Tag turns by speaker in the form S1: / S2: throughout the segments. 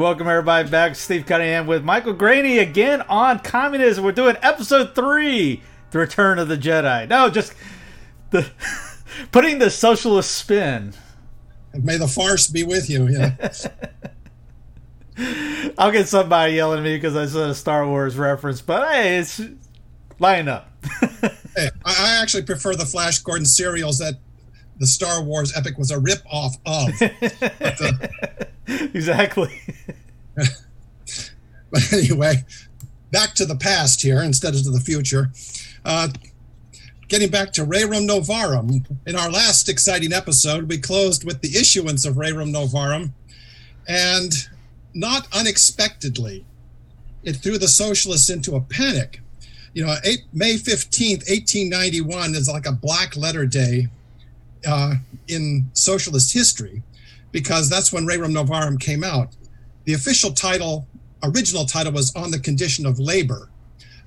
S1: Welcome everybody back. Steve Cunningham with Michael Graney again on communism. We're doing episode three, The Return of the Jedi. No, just the putting the socialist spin.
S2: May the farce be with you. Yeah.
S1: I'll get somebody yelling at me because I said a Star Wars reference, but hey, it's line up.
S2: hey, I, I actually prefer the Flash Gordon serials that the Star Wars epic was a rip off of. uh,
S1: exactly.
S2: but anyway, back to the past here instead of to the future. Uh, getting back to Rerum Novarum, in our last exciting episode, we closed with the issuance of Rerum Novarum, and not unexpectedly, it threw the socialists into a panic. You know, eight, May 15th, 1891 is like a black letter day uh, in socialist history because that's when Rerum Novarum came out. The official title, original title, was On the Condition of Labor.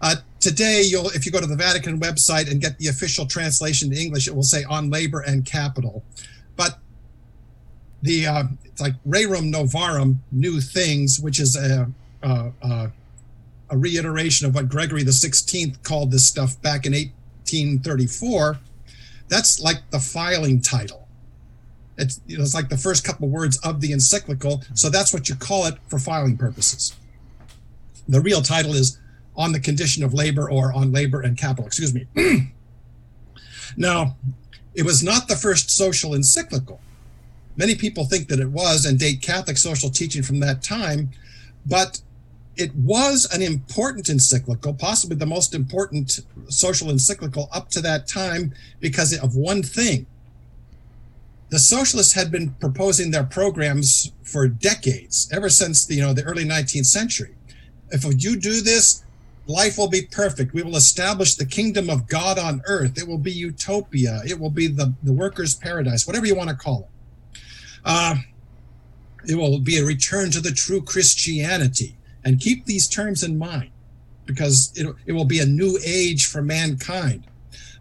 S2: Uh, today, you'll if you go to the Vatican website and get the official translation to English, it will say On Labor and Capital. But the uh, it's like Rerum Novarum, New Things, which is a, a, a, a reiteration of what Gregory the Sixteenth called this stuff back in 1834. That's like the filing title. It's, you know, it's like the first couple words of the encyclical, so that's what you call it for filing purposes. The real title is on the condition of labor or on labor and capital, excuse me. now, it was not the first social encyclical. Many people think that it was and date Catholic social teaching from that time, but it was an important encyclical, possibly the most important social encyclical up to that time because of one thing. The socialists had been proposing their programs for decades, ever since the, you know the early 19th century. If you do this, life will be perfect. We will establish the kingdom of God on earth. It will be utopia. It will be the, the workers' paradise, whatever you want to call it. Uh, it will be a return to the true Christianity. And keep these terms in mind because it, it will be a new age for mankind.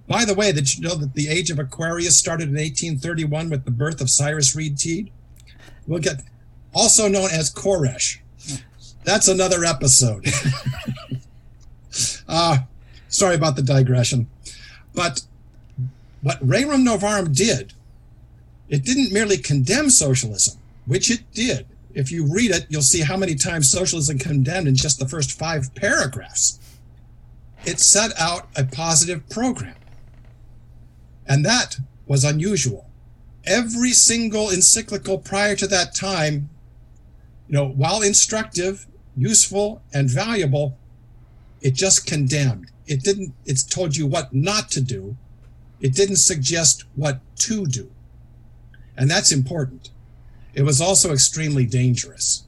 S2: By the way, did you know that the age of Aquarius started in 1831 with the birth of Cyrus Reed Teed? We'll get also known as Koresh. That's another episode. uh, sorry about the digression. But what Rerum Novarum did, it didn't merely condemn socialism, which it did. If you read it, you'll see how many times socialism condemned in just the first five paragraphs. It set out a positive program. And that was unusual. Every single encyclical prior to that time, you know, while instructive, useful, and valuable, it just condemned. It didn't, it told you what not to do. It didn't suggest what to do. And that's important. It was also extremely dangerous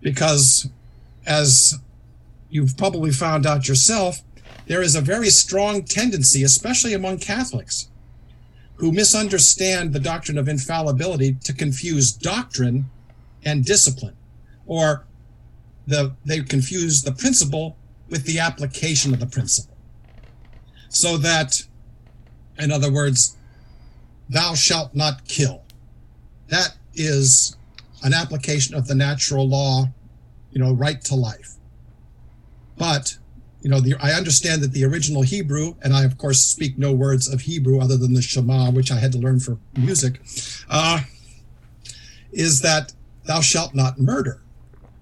S2: because, as you've probably found out yourself, there is a very strong tendency, especially among Catholics, who misunderstand the doctrine of infallibility to confuse doctrine and discipline, or the, they confuse the principle with the application of the principle. So that, in other words, thou shalt not kill. That is an application of the natural law, you know, right to life. But, you know, the, I understand that the original Hebrew, and I, of course, speak no words of Hebrew other than the Shema, which I had to learn for music, uh, is that thou shalt not murder.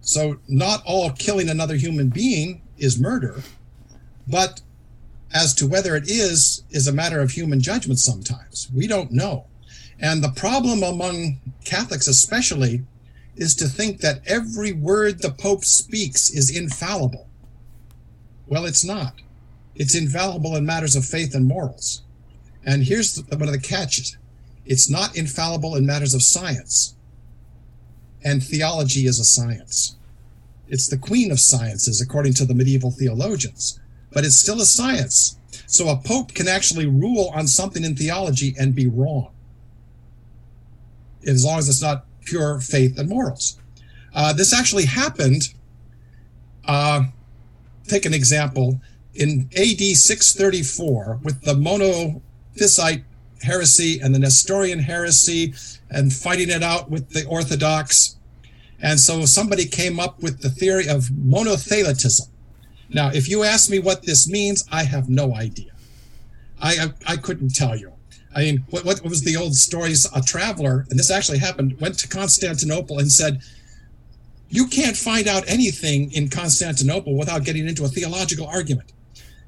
S2: So, not all killing another human being is murder, but as to whether it is, is a matter of human judgment sometimes. We don't know. And the problem among Catholics, especially, is to think that every word the Pope speaks is infallible. Well, it's not. It's infallible in matters of faith and morals. And here's the, one of the catches it's not infallible in matters of science. And theology is a science. It's the queen of sciences, according to the medieval theologians, but it's still a science. So a pope can actually rule on something in theology and be wrong, as long as it's not pure faith and morals. Uh, this actually happened. Uh, take an example in AD 634 with the monophysite heresy and the Nestorian heresy and fighting it out with the Orthodox. And so somebody came up with the theory of monothelitism. Now, if you ask me what this means, I have no idea. I I, I couldn't tell you. I mean, what, what was the old stories? A traveler, and this actually happened, went to Constantinople and said, You can't find out anything in Constantinople without getting into a theological argument.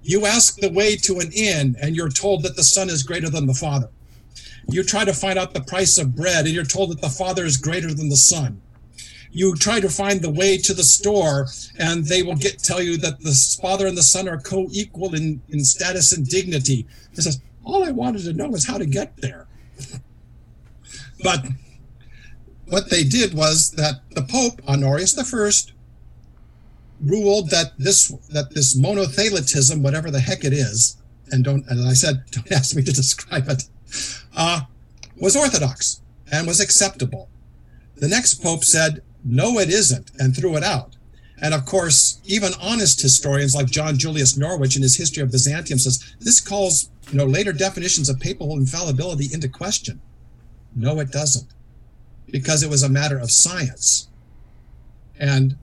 S2: You ask the way to an inn, and you're told that the son is greater than the father. You try to find out the price of bread, and you're told that the father is greater than the son you try to find the way to the store and they will get tell you that the father and the son are co-equal in, in status and dignity it says all i wanted to know is how to get there but what they did was that the pope honorius i ruled that this that this monothelitism whatever the heck it is and don't as i said don't ask me to describe it uh, was orthodox and was acceptable the next pope said no, it isn't, and threw it out. And of course, even honest historians like John Julius Norwich in his History of Byzantium says this calls you know later definitions of papal infallibility into question. No, it doesn't, because it was a matter of science, and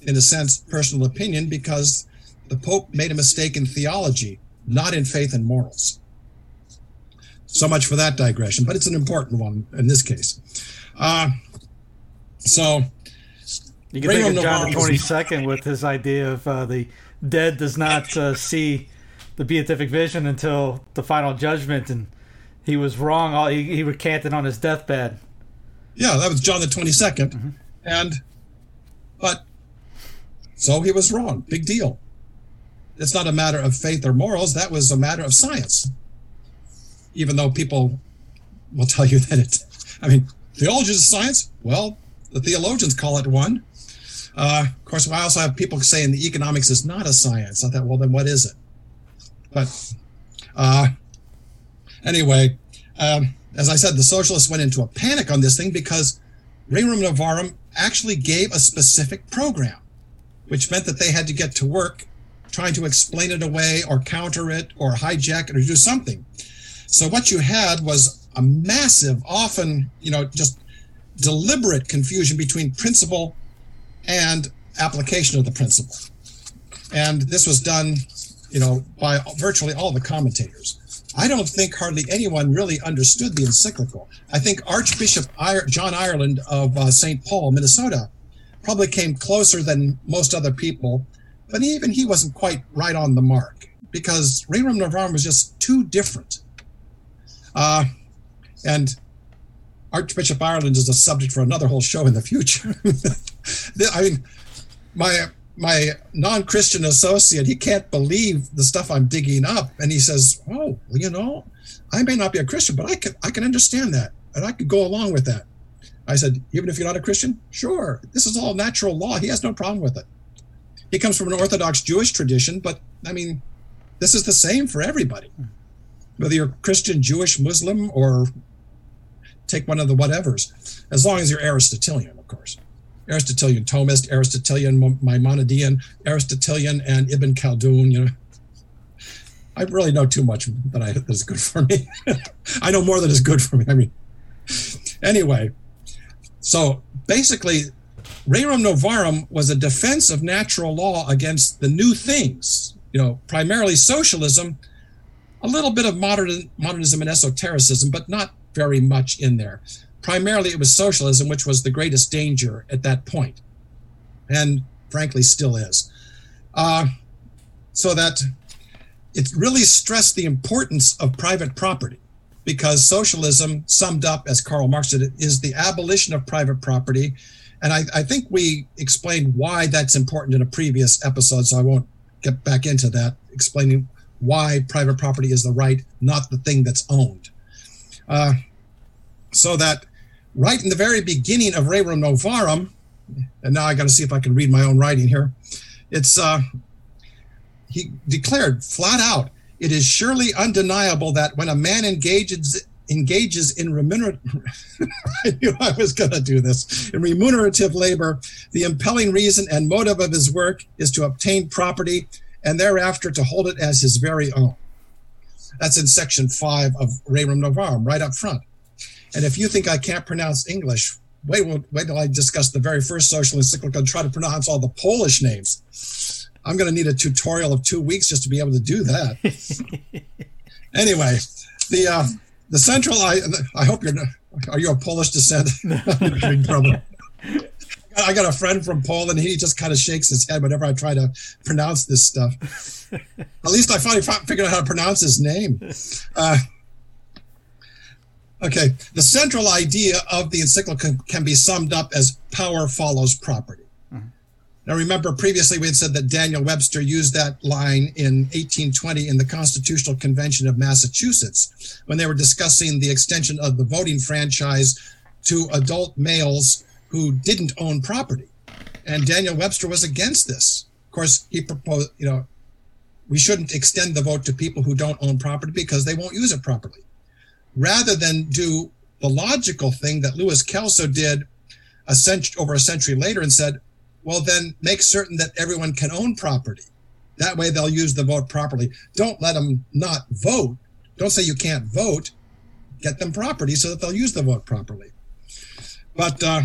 S2: in a sense, personal opinion, because the Pope made a mistake in theology, not in faith and morals. So much for that digression, but it's an important one in this case. Uh, so
S1: you can think of John the Twenty Second with his idea of uh, the dead does not uh, see the beatific vision until the final judgment, and he was wrong. All he, he recanted on his deathbed.
S2: Yeah, that was John the 22nd mm-hmm. and but so he was wrong. Big deal. It's not a matter of faith or morals. That was a matter of science. Even though people will tell you that it, I mean, theology is science. Well, the theologians call it one. Uh, of course, I also have people saying the economics is not a science. I thought, well, then what is it? But uh, anyway, um, as I said, the socialists went into a panic on this thing because Rerum Novarum actually gave a specific program, which meant that they had to get to work trying to explain it away or counter it or hijack it or do something. So what you had was a massive, often, you know, just deliberate confusion between principle and application of the principle. And this was done, you know, by virtually all the commentators. I don't think hardly anyone really understood the encyclical. I think Archbishop John Ireland of uh, St. Paul, Minnesota, probably came closer than most other people, but even he wasn't quite right on the mark because Rerum Novarum was just too different. Uh, and Archbishop Ireland is a subject for another whole show in the future. I mean, my my non-Christian associate, he can't believe the stuff I'm digging up, and he says, "Oh, well, you know, I may not be a Christian, but I can I can understand that, and I could go along with that." I said, "Even if you're not a Christian, sure, this is all natural law. He has no problem with it. He comes from an Orthodox Jewish tradition, but I mean, this is the same for everybody, whether you're Christian, Jewish, Muslim, or take one of the whatevers, as long as you're Aristotelian, of course." Aristotelian Thomist, Aristotelian Maimonidean, Aristotelian and Ibn Khaldun. You know, I really know too much that I that is good for me. I know more than is good for me. I mean, anyway, so basically, Rerum Novarum was a defense of natural law against the new things. You know, primarily socialism, a little bit of modern modernism and esotericism, but not very much in there primarily it was socialism, which was the greatest danger at that point, and frankly still is. Uh, so that it really stressed the importance of private property because socialism, summed up as Karl Marx did is the abolition of private property And I, I think we explained why that's important in a previous episode, so I won't get back into that, explaining why private property is the right, not the thing that's owned. Uh, so that right in the very beginning of Rerum Novarum, and now I got to see if I can read my own writing here. It's uh, he declared flat out, it is surely undeniable that when a man engages engages in remunerative I knew I was going to do this. In remunerative labor the impelling reason and motive of his work is to obtain property and thereafter to hold it as his very own. That's in section 5 of Rerum Novarum right up front and if you think I can't pronounce English wait wait till I discuss the very first social encyclical and try to pronounce all the Polish names I'm going to need a tutorial of 2 weeks just to be able to do that anyway the uh the central I I hope you're. Are you a Polish descent? I got a friend from Poland. He just kind of shakes his head whenever I try to pronounce this stuff. At least I finally figured out how to pronounce his name. Uh, okay, the central idea of the encyclical can be summed up as power follows property. Mm-hmm. Now, remember, previously we had said that Daniel Webster used that line in 1820 in the Constitutional Convention of Massachusetts when they were discussing the extension of the voting franchise to adult males who didn't own property. And Daniel Webster was against this. Of course, he proposed, you know, we shouldn't extend the vote to people who don't own property because they won't use it properly. Rather than do the logical thing that Lewis Kelso did a over a century later and said, well, then make certain that everyone can own property. That way they'll use the vote properly. Don't let them not vote. Don't say you can't vote. Get them property so that they'll use the vote properly. But uh,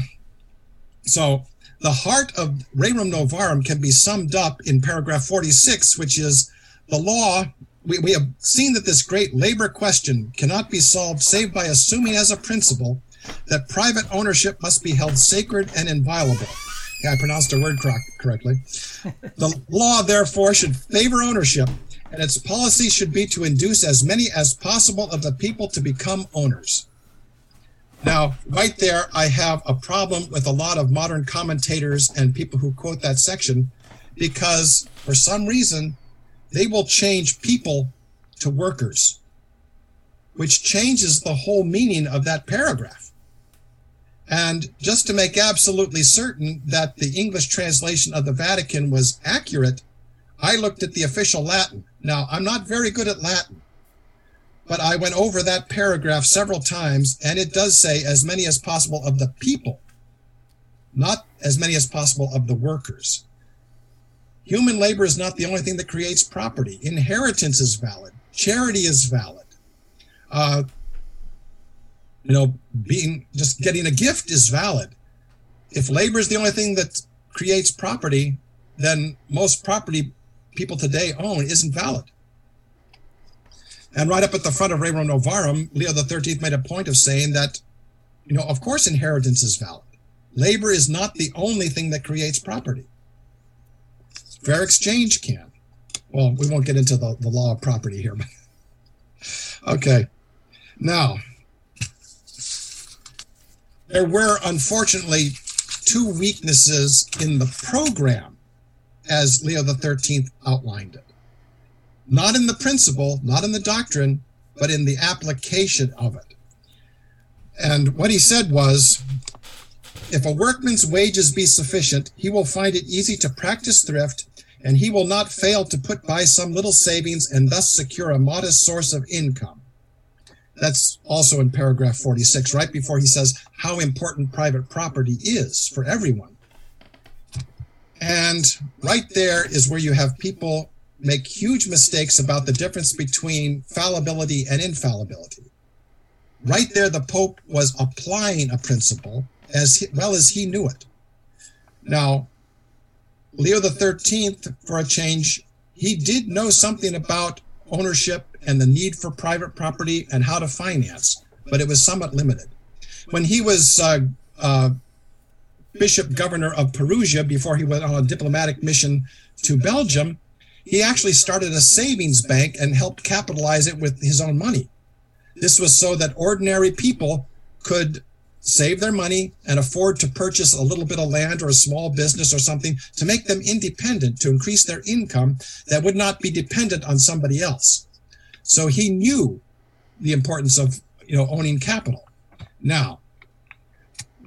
S2: so the heart of Rerum Novarum can be summed up in paragraph 46, which is the law. We, we have seen that this great labor question cannot be solved save by assuming as a principle that private ownership must be held sacred and inviolable. Yeah, I pronounced a word correctly. the law, therefore, should favor ownership, and its policy should be to induce as many as possible of the people to become owners. Now, right there, I have a problem with a lot of modern commentators and people who quote that section because for some reason they will change people to workers, which changes the whole meaning of that paragraph. And just to make absolutely certain that the English translation of the Vatican was accurate, I looked at the official Latin. Now, I'm not very good at Latin, but I went over that paragraph several times, and it does say as many as possible of the people, not as many as possible of the workers. Human labor is not the only thing that creates property. Inheritance is valid. Charity is valid. Uh, you know, being just getting a gift is valid. If labor is the only thing that creates property, then most property people today own isn't valid. And right up at the front of Rerum Novarum, Leo XIII made a point of saying that, you know, of course inheritance is valid. Labor is not the only thing that creates property. Fair exchange can. Well, we won't get into the, the law of property here. okay. Now, there were unfortunately two weaknesses in the program as Leo XIII outlined it. Not in the principle, not in the doctrine, but in the application of it. And what he said was if a workman's wages be sufficient, he will find it easy to practice thrift, and he will not fail to put by some little savings and thus secure a modest source of income. That's also in paragraph 46, right before he says how important private property is for everyone. And right there is where you have people make huge mistakes about the difference between fallibility and infallibility. Right there, the Pope was applying a principle as well as he knew it. Now, Leo XIII, for a change, he did know something about ownership and the need for private property and how to finance, but it was somewhat limited. When he was uh, uh, Bishop Governor of Perugia before he went on a diplomatic mission to Belgium, he actually started a savings bank and helped capitalize it with his own money. This was so that ordinary people could save their money and afford to purchase a little bit of land or a small business or something to make them independent, to increase their income that would not be dependent on somebody else. So he knew the importance of you know owning capital. Now,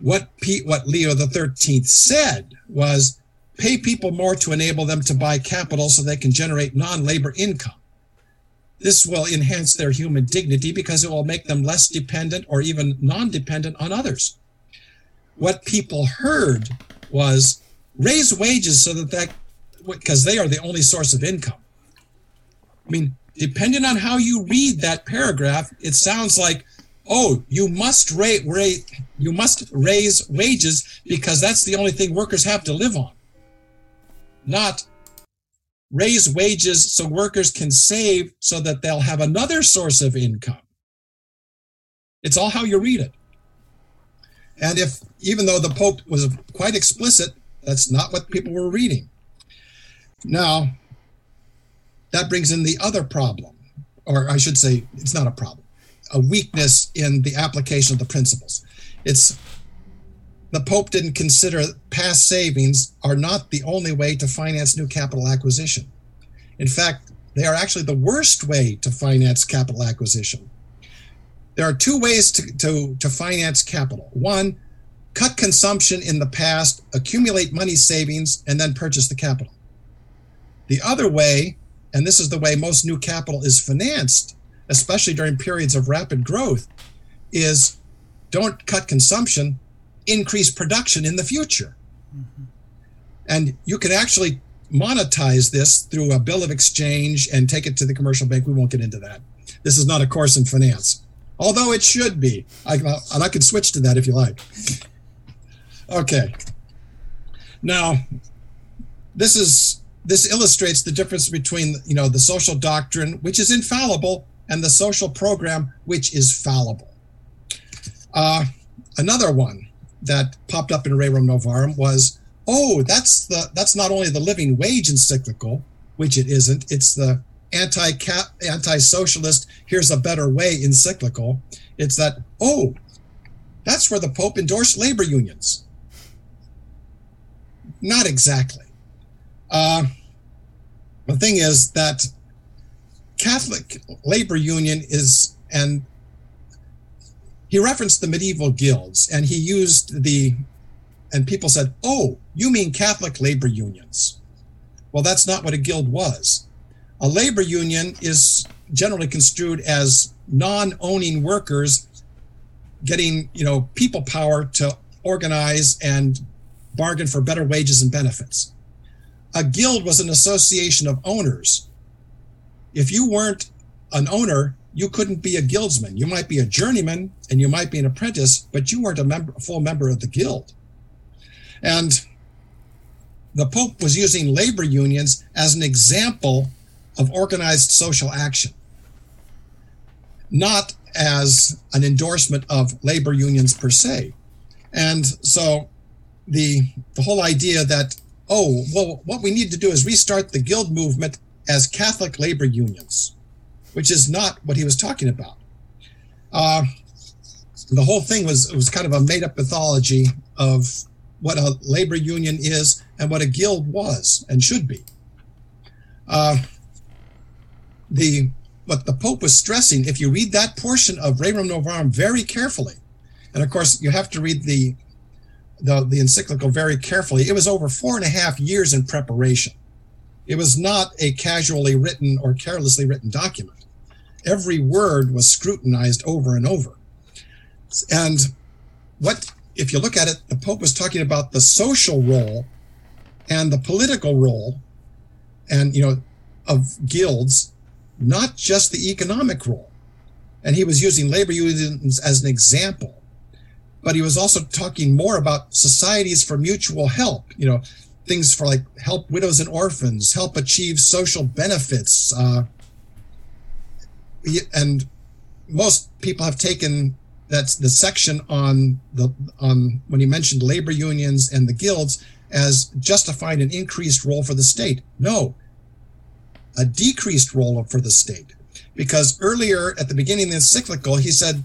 S2: what Pete, what Leo the Thirteenth said was pay people more to enable them to buy capital so they can generate non-labor income. This will enhance their human dignity because it will make them less dependent or even non-dependent on others. What people heard was raise wages so that that because they are the only source of income. I mean, depending on how you read that paragraph, it sounds like, oh, you must rate, rate you must raise wages because that's the only thing workers have to live on. Not raise wages so workers can save so that they'll have another source of income. It's all how you read it. And if, even though the Pope was quite explicit, that's not what people were reading. Now, that brings in the other problem, or I should say, it's not a problem, a weakness in the application of the principles. It's the Pope didn't consider past savings are not the only way to finance new capital acquisition. In fact, they are actually the worst way to finance capital acquisition. There are two ways to, to, to finance capital. One, cut consumption in the past, accumulate money savings, and then purchase the capital. The other way and this is the way most new capital is financed, especially during periods of rapid growth, is don't cut consumption, increase production in the future. Mm-hmm. And you can actually monetize this through a bill of exchange and take it to the commercial bank. We won't get into that. This is not a course in finance, although it should be. I, and I can switch to that if you like. Okay. Now, this is this illustrates the difference between you know the social doctrine which is infallible and the social program which is fallible uh, another one that popped up in rerum novarum was oh that's the that's not only the living wage encyclical which it isn't it's the anti anti-socialist here's a better way encyclical. It's that oh that's where the pope endorsed labor unions. Not exactly. Uh, the thing is that Catholic labor union is, and he referenced the medieval guilds, and he used the, and people said, "Oh, you mean Catholic labor unions?" Well, that's not what a guild was. A labor union is generally construed as non-owning workers getting, you know, people power to organize and bargain for better wages and benefits a guild was an association of owners. If you weren't an owner, you couldn't be a guildsman. You might be a journeyman and you might be an apprentice, but you weren't a member, full member of the guild. And the Pope was using labor unions as an example of organized social action, not as an endorsement of labor unions per se. And so the the whole idea that oh, well, what we need to do is restart the guild movement as Catholic labor unions, which is not what he was talking about. Uh, the whole thing was was kind of a made up mythology of what a labor union is and what a guild was and should be. Uh, the what the Pope was stressing, if you read that portion of Rerum Novarum very carefully, and of course you have to read the the, the encyclical very carefully. It was over four and a half years in preparation. It was not a casually written or carelessly written document. Every word was scrutinized over and over. And what, if you look at it, the Pope was talking about the social role and the political role and, you know, of guilds, not just the economic role. And he was using labor unions as an example but he was also talking more about societies for mutual help, you know, things for like help widows and orphans, help achieve social benefits. Uh, and most people have taken that's the section on the on when he mentioned labor unions and the guilds as justifying an increased role for the state. No, a decreased role for the state. Because earlier at the beginning of the encyclical, he said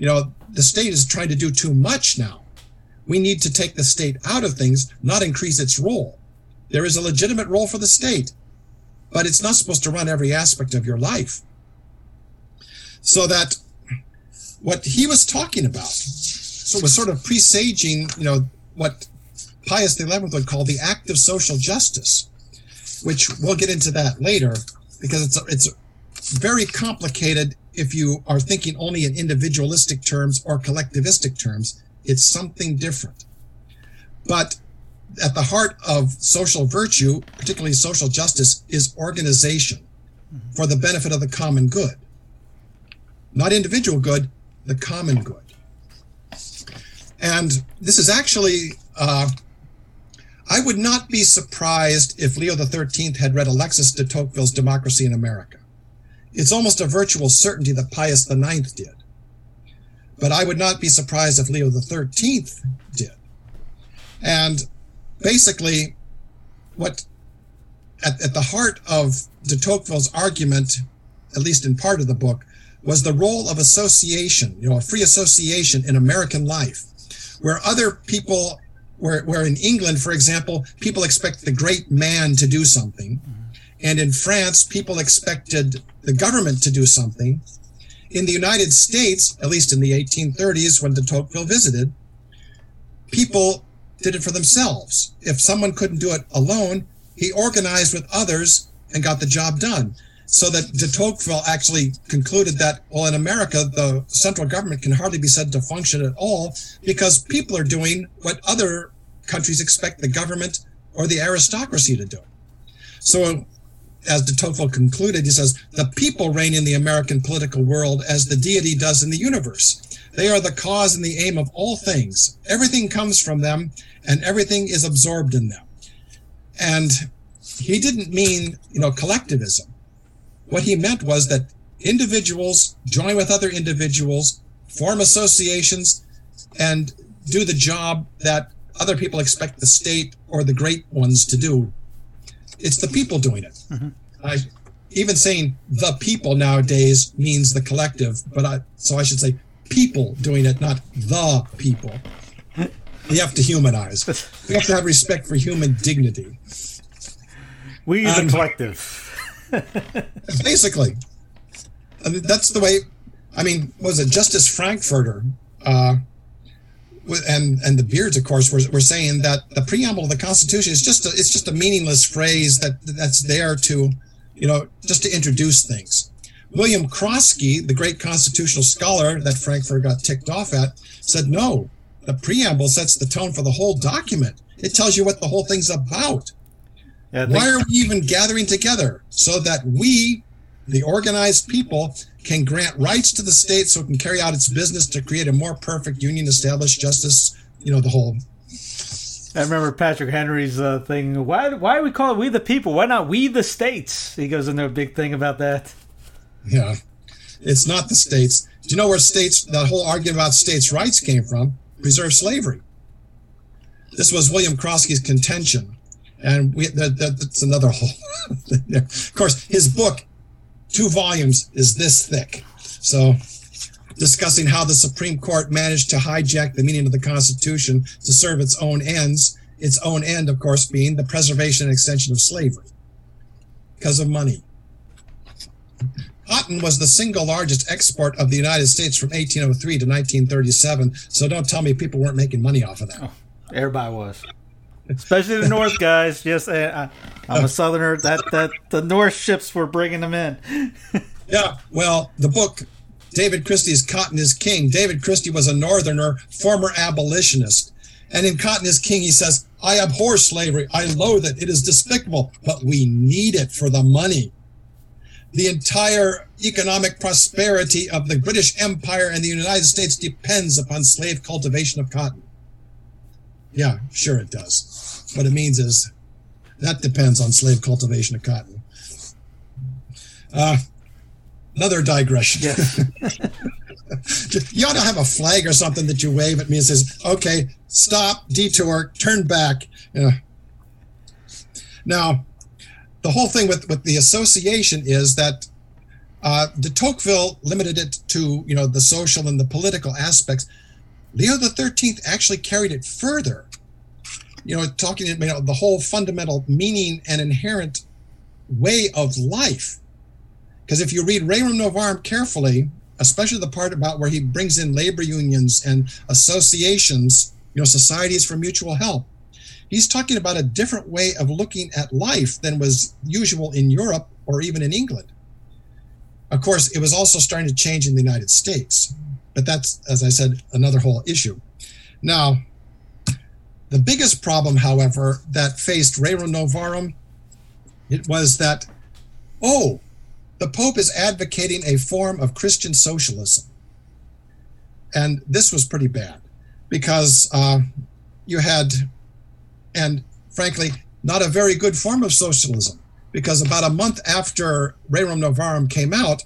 S2: you know, the state is trying to do too much now. We need to take the state out of things, not increase its role. There is a legitimate role for the state, but it's not supposed to run every aspect of your life. So that what he was talking about so was sort of presaging, you know, what Pius XI would call the act of social justice, which we'll get into that later because it's it's very complicated if you are thinking only in individualistic terms or collectivistic terms. It's something different. But at the heart of social virtue, particularly social justice, is organization for the benefit of the common good. Not individual good, the common good. And this is actually, uh, I would not be surprised if Leo XIII had read Alexis de Tocqueville's Democracy in America. It's almost a virtual certainty that Pius IX did. But I would not be surprised if Leo XIII did. And basically, what at, at the heart of de Tocqueville's argument, at least in part of the book, was the role of association, you know, a free association in American life, where other people, where, where in England, for example, people expect the great man to do something. Mm-hmm. And in France, people expected the government to do something. In the United States, at least in the 1830s, when de Tocqueville visited, people did it for themselves. If someone couldn't do it alone, he organized with others and got the job done. So that de Tocqueville actually concluded that, well, in America, the central government can hardly be said to function at all because people are doing what other countries expect the government or the aristocracy to do. So, as de Tocqueville concluded, he says, the people reign in the American political world as the deity does in the universe. They are the cause and the aim of all things. Everything comes from them and everything is absorbed in them. And he didn't mean, you know, collectivism. What he meant was that individuals join with other individuals, form associations, and do the job that other people expect the state or the great ones to do. It's the people doing it. I, even saying the people nowadays means the collective, but I, so I should say people doing it, not the people. You have to humanize. You have to have respect for human dignity.
S1: We the
S2: Um,
S1: collective.
S2: Basically, I mean, that's the way. I mean, was it Justice Frankfurter uh, and and the Beards, of course, were, were saying that the preamble of the Constitution is just a, it's just a meaningless phrase that that's there to, you know, just to introduce things. William Crosskey, the great constitutional scholar that Frankfurter got ticked off at, said no. The preamble sets the tone for the whole document. It tells you what the whole thing's about.
S1: Yeah,
S2: Why are we even gathering together? So that we, the organized people, can grant rights to the state so it can carry out its business to create a more perfect union, establish justice, you know, the whole.
S1: I remember Patrick Henry's uh, thing. Why? Why do we call it "We the People"? Why not "We the States"? He goes into a big thing about that.
S2: Yeah. It's not the states. Do you know where states, that whole argument about states' rights came from? Preserve slavery. This was William Crosskey's contention. And we, that, that, that's another whole. of course, his book, two volumes, is this thick. So, discussing how the Supreme Court managed to hijack the meaning of the Constitution to serve its own ends, its own end, of course, being the preservation and extension of slavery because of money. Cotton was the single largest export of the United States from 1803 to 1937. So don't tell me people weren't making money off of that.
S1: Oh, everybody was, especially the North guys. Yes, I, I, I'm a Southerner. That that the North ships were bringing them in.
S2: Yeah, well, the book, David Christy's Cotton is King. David Christy was a Northerner, former abolitionist. And in Cotton is King, he says, I abhor slavery. I loathe it. It is despicable, but we need it for the money. The entire economic prosperity of the British Empire and the United States depends upon slave cultivation of cotton. Yeah, sure it does. What it means is that depends on slave cultivation of cotton. Uh, another digression.
S1: Yes.
S2: you ought to have a flag or something that you wave at me and says, okay, stop, detour, turn back. You know. Now, the whole thing with, with the association is that Uh, de Tocqueville limited it to you know the social and the political aspects. Leo Thirteenth actually carried it further. You know, talking you know the whole fundamental meaning and inherent way of life. Because if you read Rerum Novarum carefully, especially the part about where he brings in labor unions and associations, you know, societies for mutual help, he's talking about a different way of looking at life than was usual in Europe or even in England. Of course, it was also starting to change in the United States, but that's, as I said, another whole issue. Now, the biggest problem, however, that faced Rerum Novarum, it was that, oh, the Pope is advocating a form of Christian socialism. And this was pretty bad because uh, you had, and frankly, not a very good form of socialism because about a month after Rerum Novarum came out,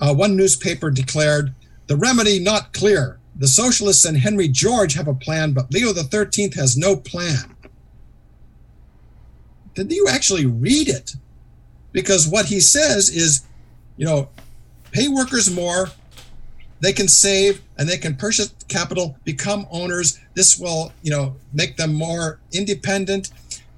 S2: uh, one newspaper declared the remedy not clear. The socialists and Henry George have a plan, but Leo XIII has no plan. Did you actually read it? Because what he says is, you know, pay workers more, they can save and they can purchase capital, become owners. This will, you know, make them more independent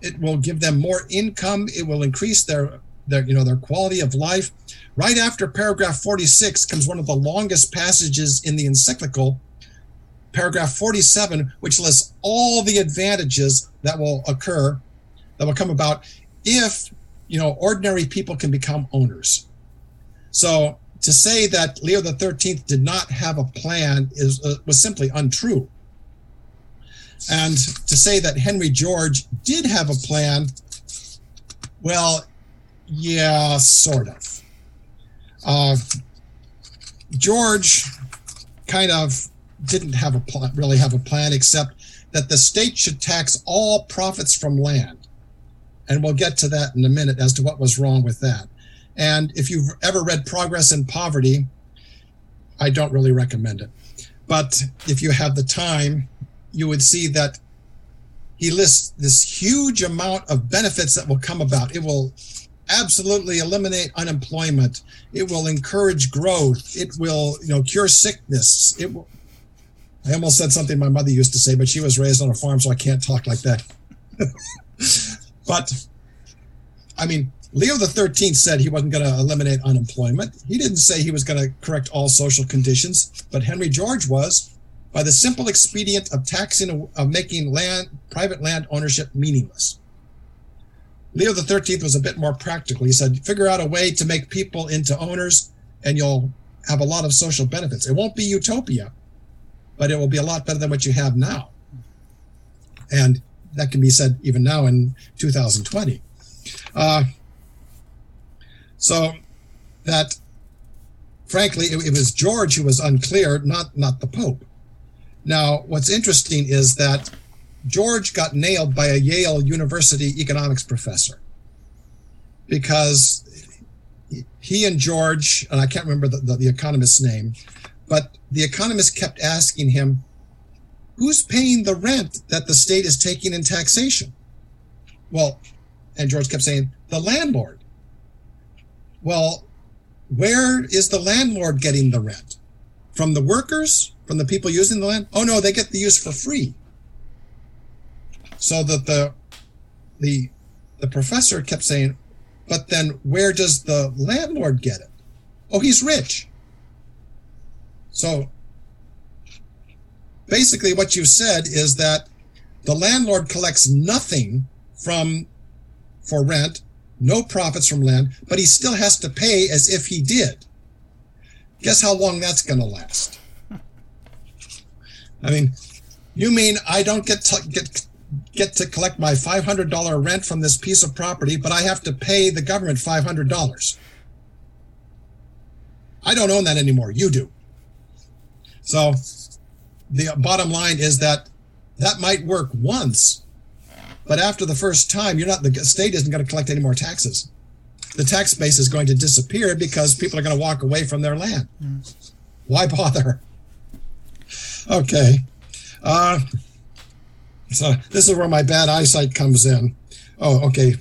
S2: it will give them more income. It will increase their their you know their quality of life. Right after paragraph 46 comes one of the longest passages in the encyclical, paragraph 47, which lists all the advantages that will occur, that will come about if you know ordinary people can become owners. So to say that Leo XIII did not have a plan is uh, was simply untrue. And to say that Henry George did have a plan, well, yeah, sort of. Uh, George kind of didn't have a plan, really have a plan, except that the state should tax all profits from land. And we'll get to that in a minute as to what was wrong with that. And if you've ever read Progress and Poverty, I don't really recommend it. But if you have the time, you would see that he lists this huge amount of benefits that will come about. It will absolutely eliminate unemployment. It will encourage growth. It will, you know, cure sickness. It will. I almost said something my mother used to say, but she was raised on a farm, so I can't talk like that. but, I mean, Leo the Thirteenth said he wasn't going to eliminate unemployment. He didn't say he was going to correct all social conditions, but Henry George was by the simple expedient of taxing of making land private land ownership meaningless. Leo XIII was a bit more practical. He said, figure out a way to make people into owners and you'll have a lot of social benefits. It won't be utopia, but it will be a lot better than what you have now. And that can be said even now in 2020. Uh, so that, frankly, it, it was George who was unclear, not not the Pope. Now, what's interesting is that George got nailed by a Yale University economics professor because he and George, and I can't remember the, the, the, economist's name, but the economist kept asking him, Who's paying the rent that the state is taking in taxation? Well, and George kept saying, The landlord. Well, where is the landlord getting the rent? From the workers from the people using the land? Oh no, they get the use for free. So that the the the professor kept saying, but then where does the landlord get it? Oh, he's rich. So basically what you said is that the landlord collects nothing from for rent, no profits from land, but he still has to pay as if he did. Guess how long that's going to last? I mean, you mean I don't get to get get to collect my five hundred dollar rent from this piece of property, but I have to pay the government five hundred dollars. I don't own that anymore. You do. So the bottom line is that that might work once, but after the first time, you're not the state isn't going to collect any more taxes. The tax base is going to disappear because people are going to walk away from their land. Mm. Why bother? Okay. Uh, so this is where my bad eyesight comes in. Oh, okay.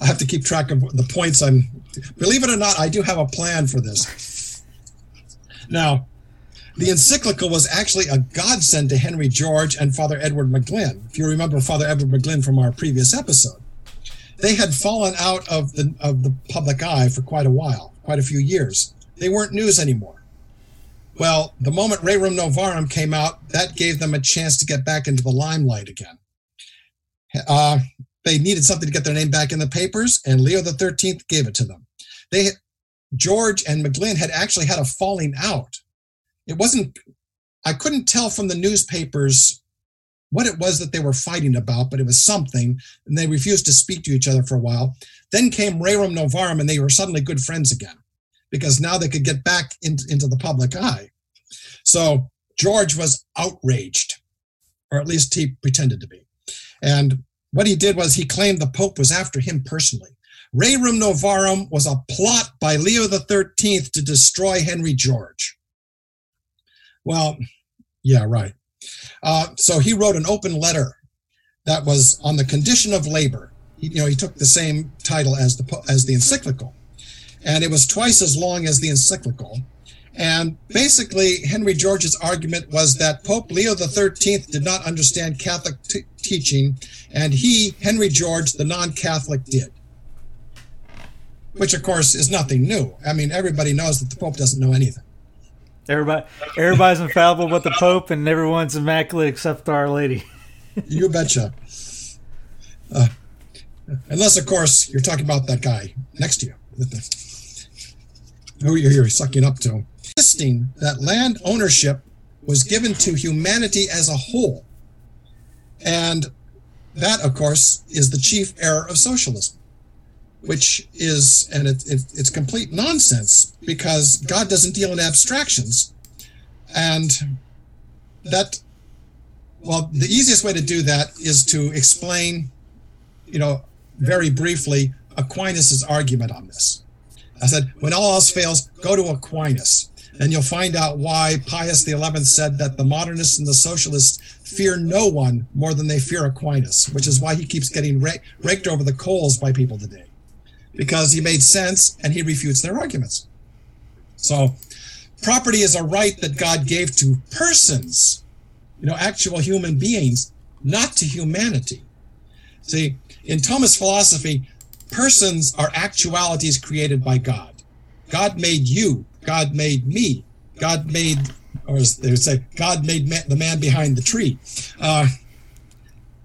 S2: I have to keep track of the points I'm believe it or not, I do have a plan for this. Now, the encyclical was actually a godsend to Henry George and Father Edward McGlynn. If you remember Father Edward McGlynn from our previous episode, they had fallen out of the of the public eye for quite a while, quite a few years. They weren't news anymore. Well, the moment Rerum Novarum came out, that gave them a chance to get back into the limelight again. Uh, they needed something to get their name back in the papers, and Leo the Thirteenth gave it to them. They George and McGlynn had actually had a falling out it wasn't i couldn't tell from the newspapers what it was that they were fighting about but it was something and they refused to speak to each other for a while then came rerum novarum and they were suddenly good friends again because now they could get back in, into the public eye so george was outraged or at least he pretended to be and what he did was he claimed the pope was after him personally rerum novarum was a plot by leo xiii to destroy henry george well, yeah, right. Uh, so he wrote an open letter that was on the condition of labor. He, you know, he took the same title as the as the encyclical, and it was twice as long as the encyclical. And basically, Henry George's argument was that Pope Leo XIII did not understand Catholic t- teaching, and he, Henry George, the non-Catholic, did. Which, of course, is nothing new. I mean, everybody knows that the Pope doesn't know anything.
S1: Everybody, everybody's infallible but the Pope, and everyone's immaculate except Our Lady.
S2: you betcha. Uh, unless, of course, you're talking about that guy next to you. Who you're, you're sucking up to. Insisting that land ownership was given to humanity as a whole. And that, of course, is the chief error of socialism which is, and it, it, it's complete nonsense because God doesn't deal in abstractions. And that, well, the easiest way to do that is to explain, you know, very briefly Aquinas's argument on this. I said, when all else fails, go to Aquinas. And you'll find out why Pius XI said that the modernists and the socialists fear no one more than they fear Aquinas, which is why he keeps getting raked over the coals by people today because he made sense and he refutes their arguments. So, property is a right that God gave to persons, you know, actual human beings, not to humanity. See, in Thomas' philosophy, persons are actualities created by God. God made you, God made me, God made, or they would say, God made man, the man behind the tree. Uh,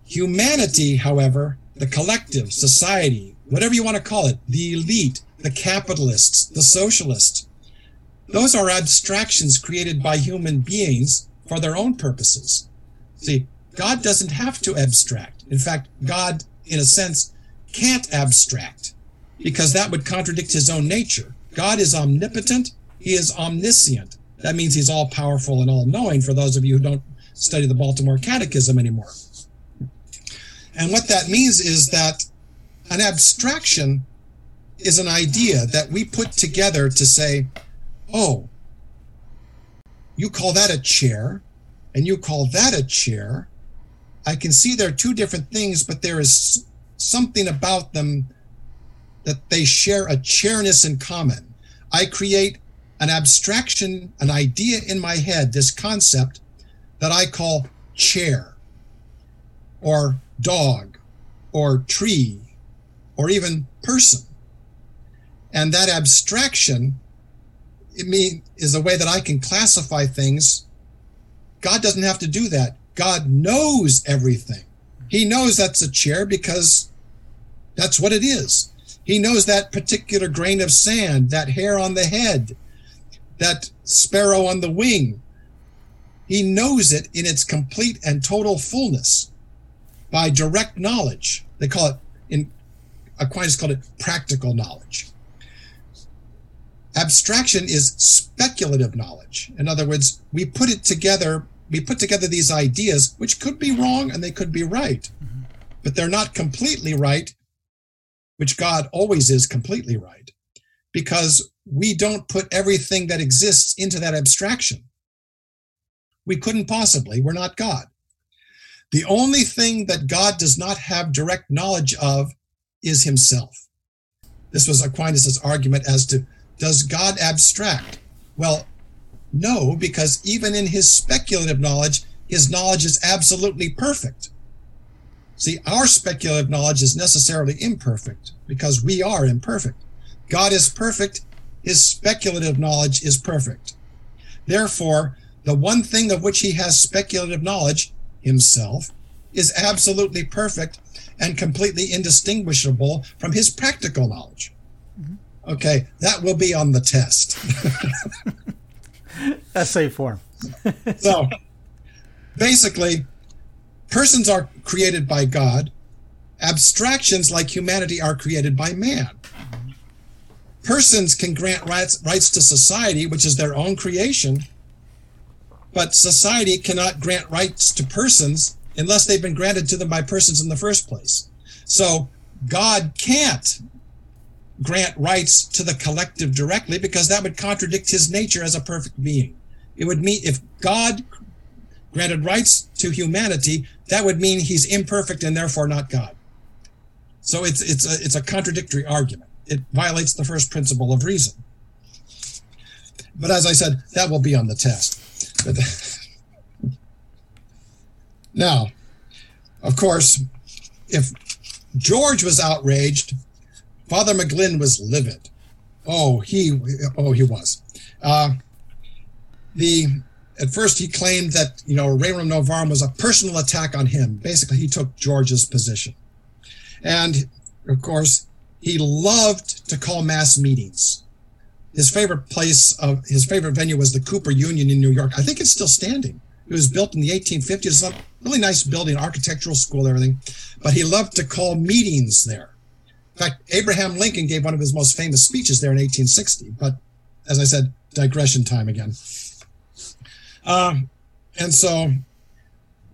S2: humanity, however, the collective, society, whatever you want to call it, the elite, the capitalists, the socialists. Those are abstractions created by human beings for their own purposes. See, God doesn't have to abstract. In fact, God, in a sense, can't abstract because that would contradict his own nature. God is omnipotent, he is omniscient. That means he's all powerful and all knowing for those of you who don't study the Baltimore Catechism anymore. And what that means is that an abstraction is an idea that we put together to say, oh, you call that a chair, and you call that a chair. I can see they're two different things, but there is something about them that they share a chairness in common. I create an abstraction, an idea in my head, this concept that I call chair or dog or tree or even person. And that abstraction, it mean, is a way that I can classify things. God doesn't have to do that. God knows everything. He knows that's a chair because that's what it is. He knows that particular grain of sand, that hair on the head, that sparrow on the wing. He knows it in its complete and total fullness by direct knowledge. They call it in Aquinas called it practical knowledge. Abstraction is speculative knowledge. In other words, we put it together, we put together these ideas, which could be wrong and they could be right, mm-hmm. but they're not completely right, which God always is completely right, because we don't put everything that exists into that abstraction. We couldn't possibly, we're not God. The only thing that God does not have direct knowledge of is himself. This was Aquinas' argument as to does God abstract? Well, no, because even in his speculative knowledge, his knowledge is absolutely perfect. See, our speculative knowledge is necessarily imperfect because we are imperfect. God is perfect, his speculative knowledge is perfect. Therefore, the one thing of which he has speculative knowledge, himself, is absolutely perfect and completely indistinguishable from his practical knowledge. Okay, that will be on the test.
S1: Essay form.
S2: so basically, persons are created by God, abstractions like humanity are created by man. Persons can grant rights, rights to society, which is their own creation, but society cannot grant rights to persons unless they've been granted to them by persons in the first place. So God can't grant rights to the collective directly because that would contradict his nature as a perfect being. It would mean if God granted rights to humanity, that would mean he's imperfect and therefore not God. So it's it's a it's a contradictory argument. It violates the first principle of reason. But as I said, that will be on the test. Now, of course, if George was outraged, Father McGlynn was livid. Oh, he oh he was. Uh, the at first he claimed that you know Rerum Novarum was a personal attack on him. Basically, he took George's position, and of course he loved to call mass meetings. His favorite place of his favorite venue was the Cooper Union in New York. I think it's still standing. It was built in the 1850s. It's a really nice building, architectural school, everything. But he loved to call meetings there. In fact, Abraham Lincoln gave one of his most famous speeches there in 1860. But as I said, digression time again. Um, and so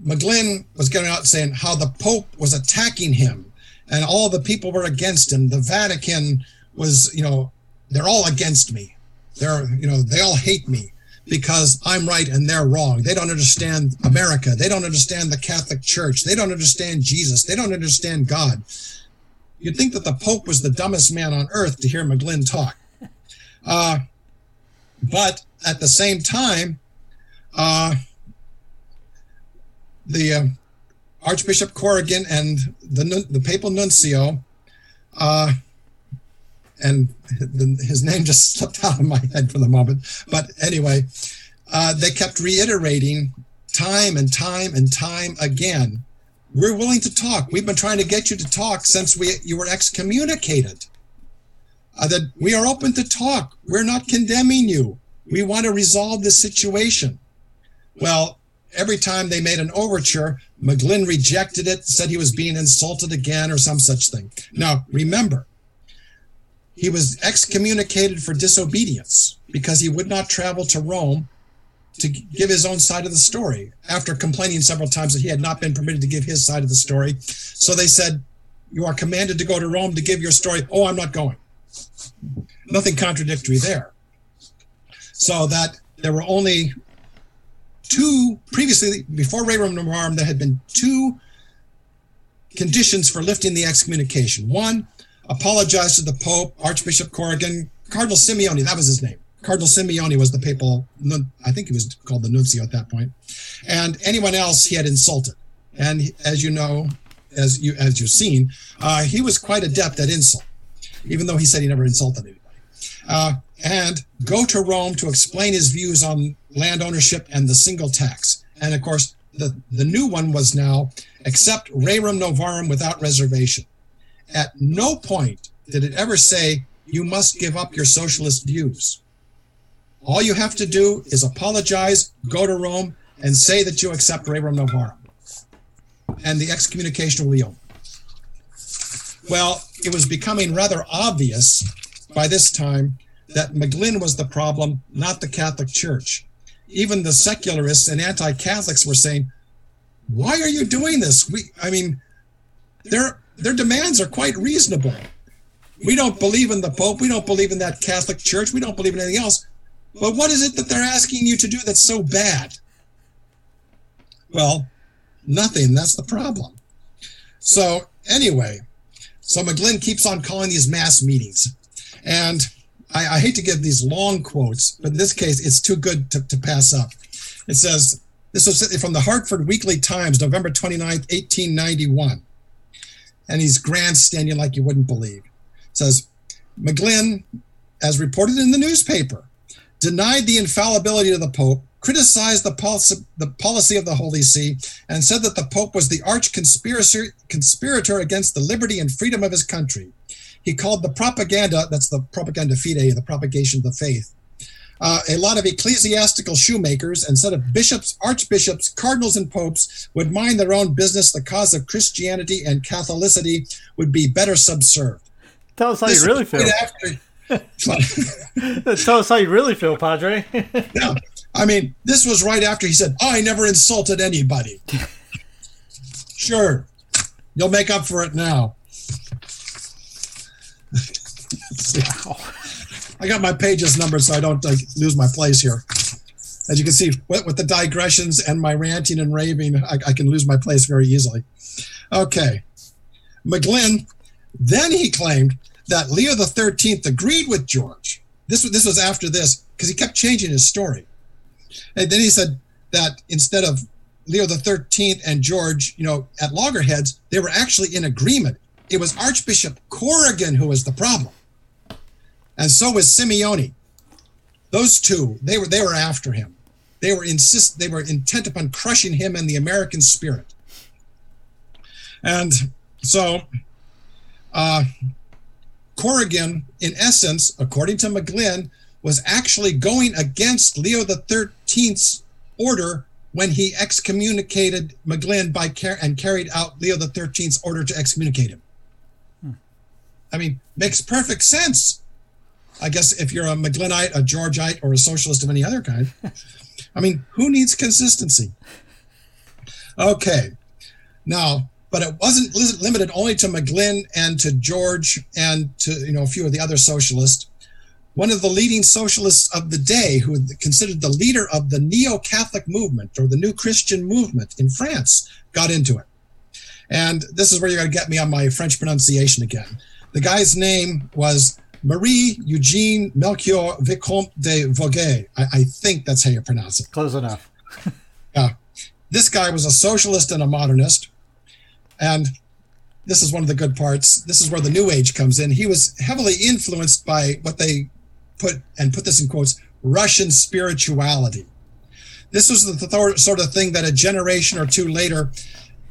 S2: McGlynn was going out saying how the Pope was attacking him and all the people were against him. The Vatican was, you know, they're all against me. They're, you know, they all hate me because I'm right and they're wrong. They don't understand America. They don't understand the Catholic Church. They don't understand Jesus. They don't understand God. You'd think that the Pope was the dumbest man on earth to hear McGlynn talk. Uh, but at the same time, uh, the uh, Archbishop Corrigan and the the papal nuncio, uh, and his name just slipped out of my head for the moment. But anyway, uh, they kept reiterating time and time and time again. We're willing to talk. We've been trying to get you to talk since we you were excommunicated. Uh, that we are open to talk. We're not condemning you. We want to resolve this situation. Well, every time they made an overture, McGlynn rejected it, said he was being insulted again or some such thing. Now, remember, he was excommunicated for disobedience because he would not travel to Rome to give his own side of the story after complaining several times that he had not been permitted to give his side of the story. So they said, You are commanded to go to Rome to give your story. Oh, I'm not going. Nothing contradictory there. So that there were only two previously before Rerum Novarum, there had been two conditions for lifting the excommunication. One, apologize to the Pope, Archbishop Corrigan, Cardinal Simeoni, that was his name. Cardinal Simeoni was the papal, I think he was called the nuncio at that point, and anyone else he had insulted. And as you know, as you as you've seen, uh, he was quite adept at insult, even though he said he never insulted anybody. Uh, and go to Rome to explain his views on land ownership and the single tax. And of course, the, the new one was now accept rerum novarum without reservation. At no point did it ever say you must give up your socialist views. All you have to do is apologize, go to Rome, and say that you accept rerum novarum. And the excommunication will be over. Well, it was becoming rather obvious by this time that McGlynn was the problem, not the Catholic Church. Even the secularists and anti-Catholics were saying, "Why are you doing this? We, I mean, their their demands are quite reasonable. We don't believe in the Pope. We don't believe in that Catholic Church. We don't believe in anything else. But what is it that they're asking you to do that's so bad?" Well, nothing. That's the problem. So anyway, So McGlynn keeps on calling these mass meetings. And I, I hate to give these long quotes, but in this case, it's too good to, to pass up. It says, this was from the Hartford Weekly Times, November 29th, 1891. And he's grandstanding like you wouldn't believe. It says, McGlynn, as reported in the newspaper, denied the infallibility of the Pope, criticized the policy, the policy of the Holy See, and said that the Pope was the arch conspirator, conspirator against the liberty and freedom of his country. He called the propaganda, that's the propaganda fide, the propagation of the faith, uh, a lot of ecclesiastical shoemakers instead of bishops, archbishops, cardinals, and popes would mind their own business, the cause of Christianity and Catholicity would be better subserved.
S1: Tell us how
S2: This
S1: you really feel.
S2: after-
S1: Tell us how you really feel, Padre.
S2: yeah. I mean, this was right after he said, I never insulted anybody. sure. You'll make up for it now. I got my pages numbered so I don't like, lose my place here. As you can see, with, with the digressions and my ranting and raving, I, I can lose my place very easily. Okay. McGlynn, then he claimed that Leo the Thirteenth agreed with George. This was this was after this because he kept changing his story, and then he said that instead of Leo the Thirteenth and George, you know, at loggerheads, they were actually in agreement. It was Archbishop Corrigan who was the problem, and so was Simeoni. Those two, they were they were after him. They were insist they were intent upon crushing him and the American spirit. And so, uh, Corrigan, in essence, according to McGlynn, was actually going against Leo the Thirteenth's order when he excommunicated McGlynn by car- and carried out Leo the Thirteenth's order to excommunicate him. I mean, makes perfect sense. I guess if you're a McGlynnite, a Georgite, or a socialist of any other kind. I mean, who needs consistency? Okay. Now, but it wasn't limited only to McGlynn and to George and to you know a few of the other socialists. One of the leading socialists of the day, who considered the leader of the neo-Catholic movement or the New Christian movement in France, got into it. And this is where you're going to get me on my French pronunciation again. The guy's name was Marie Eugene Melchior Vicomte de Vogue. I, I think that's how you pronounce it.
S1: Close enough.
S2: Yeah. This guy was a socialist and a modernist. And this is one of the good parts. This is where the New Age comes in. He was heavily influenced by what they put, and put this in quotes, Russian spirituality. This was the th- sort of thing that a generation or two later,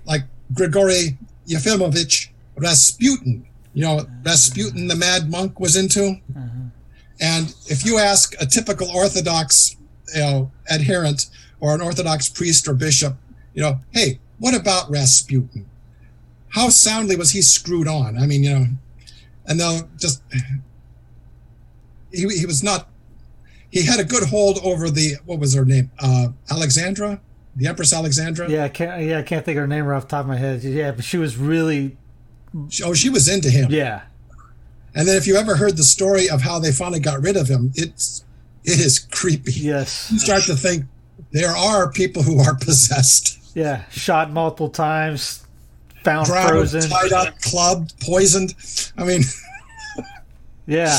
S2: like Grigory Yefimovich Rasputin, you know, Rasputin the mad monk was into. And if you ask a typical Orthodox, you know, adherent or an Orthodox priest or bishop, you know, hey, what about Rasputin? How soundly was he screwed on? I mean, you know, and they'll just he he was not he had a good hold over the what was her name? Uh Alexandra? The Empress Alexandra?
S1: Yeah, I can't. Yeah, I can't think of her name right off the top of my head. Yeah, but she was really.
S2: Oh, she was into him.
S1: Yeah,
S2: And then if you ever heard the story of how they finally got rid of him, it's it is creepy.
S1: yes,
S2: You start to think there are people who are possessed.
S1: yeah. Shot multiple times, found
S2: Drowned,
S1: frozen.
S2: tied up, clubbed, poisoned. I mean,
S1: Yeah.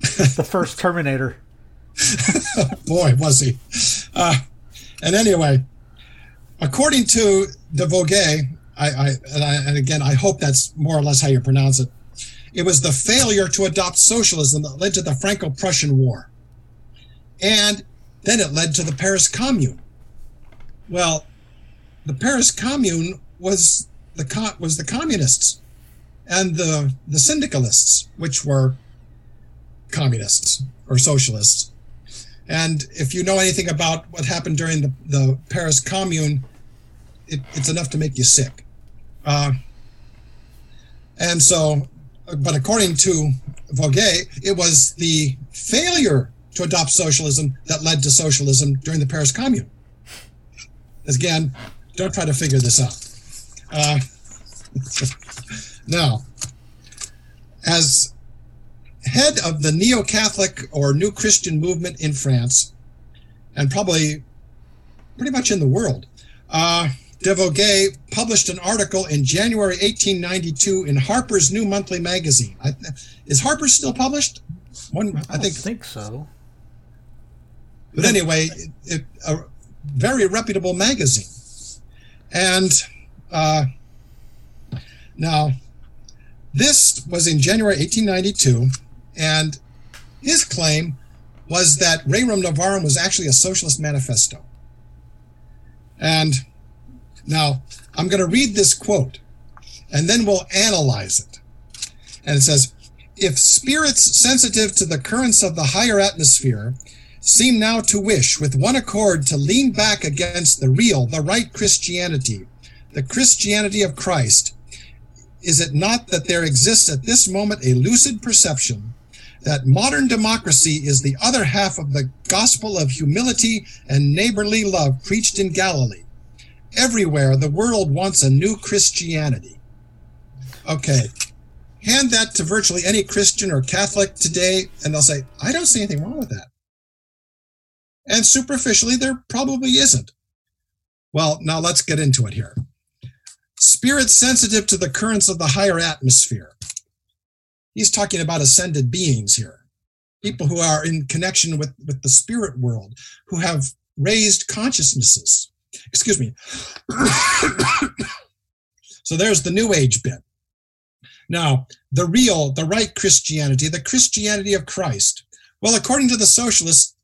S1: the first Terminator.
S2: boy, was he. Uh, and anyway, according to the Vogue, I, I, and I, and again, I hope that's more or less how you pronounce it. It was the failure to adopt socialism that led to the Franco-Prussian War, and then it led to the Paris Commune. Well, the Paris Commune was the was the communists and the the syndicalists, which were communists or socialists. And if you know anything about what happened during the, the Paris Commune, it, it's enough to make you sick. Uh, and so, but according to Vogue, it was the failure to adopt socialism that led to socialism during the Paris Commune. Again, don't try to figure this out. Uh, now, as head of the neo Catholic or New Christian movement in France, and probably pretty much in the world, uh, de Vogue published an article in January 1892 in Harper's New Monthly Magazine. I, is Harper's still published? One, I,
S1: I
S2: think.
S1: think so.
S2: But anyway, it, it, a very reputable magazine. And uh, now, this was in January 1892, and his claim was that Rerum Novarum was actually a socialist manifesto. And now, I'm going to read this quote, and then we'll analyze it. And it says, if spirits sensitive to the currents of the higher atmosphere seem now to wish with one accord to lean back against the real, the right Christianity, the Christianity of Christ, is it not that there exists at this moment a lucid perception that modern democracy is the other half of the gospel of humility and neighborly love preached in Galilee? Everywhere the world wants a new Christianity. Okay, hand that to virtually any Christian or Catholic today, and they'll say, I don't see anything wrong with that. And superficially, there probably isn't. Well, now let's get into it here. Spirits sensitive to the currents of the higher atmosphere. He's talking about ascended beings here, people who are in connection with, with the spirit world, who have raised consciousnesses. Excuse me. so there's the New Age bit. Now, the real, the right Christianity, the Christianity of Christ. Well, according to the socialists,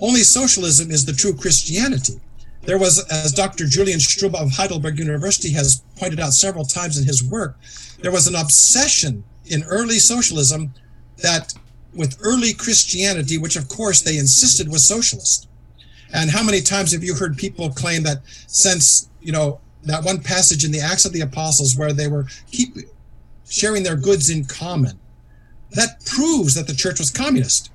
S2: only socialism is the true Christianity. There was, as Dr. Julian Strube of Heidelberg University has pointed out several times in his work, there was an obsession in early socialism that with early Christianity, which of course they insisted was socialist. And how many times have you heard people claim that since, you know, that one passage in the Acts of the Apostles where they were keep sharing their goods in common, that proves that the church was communist.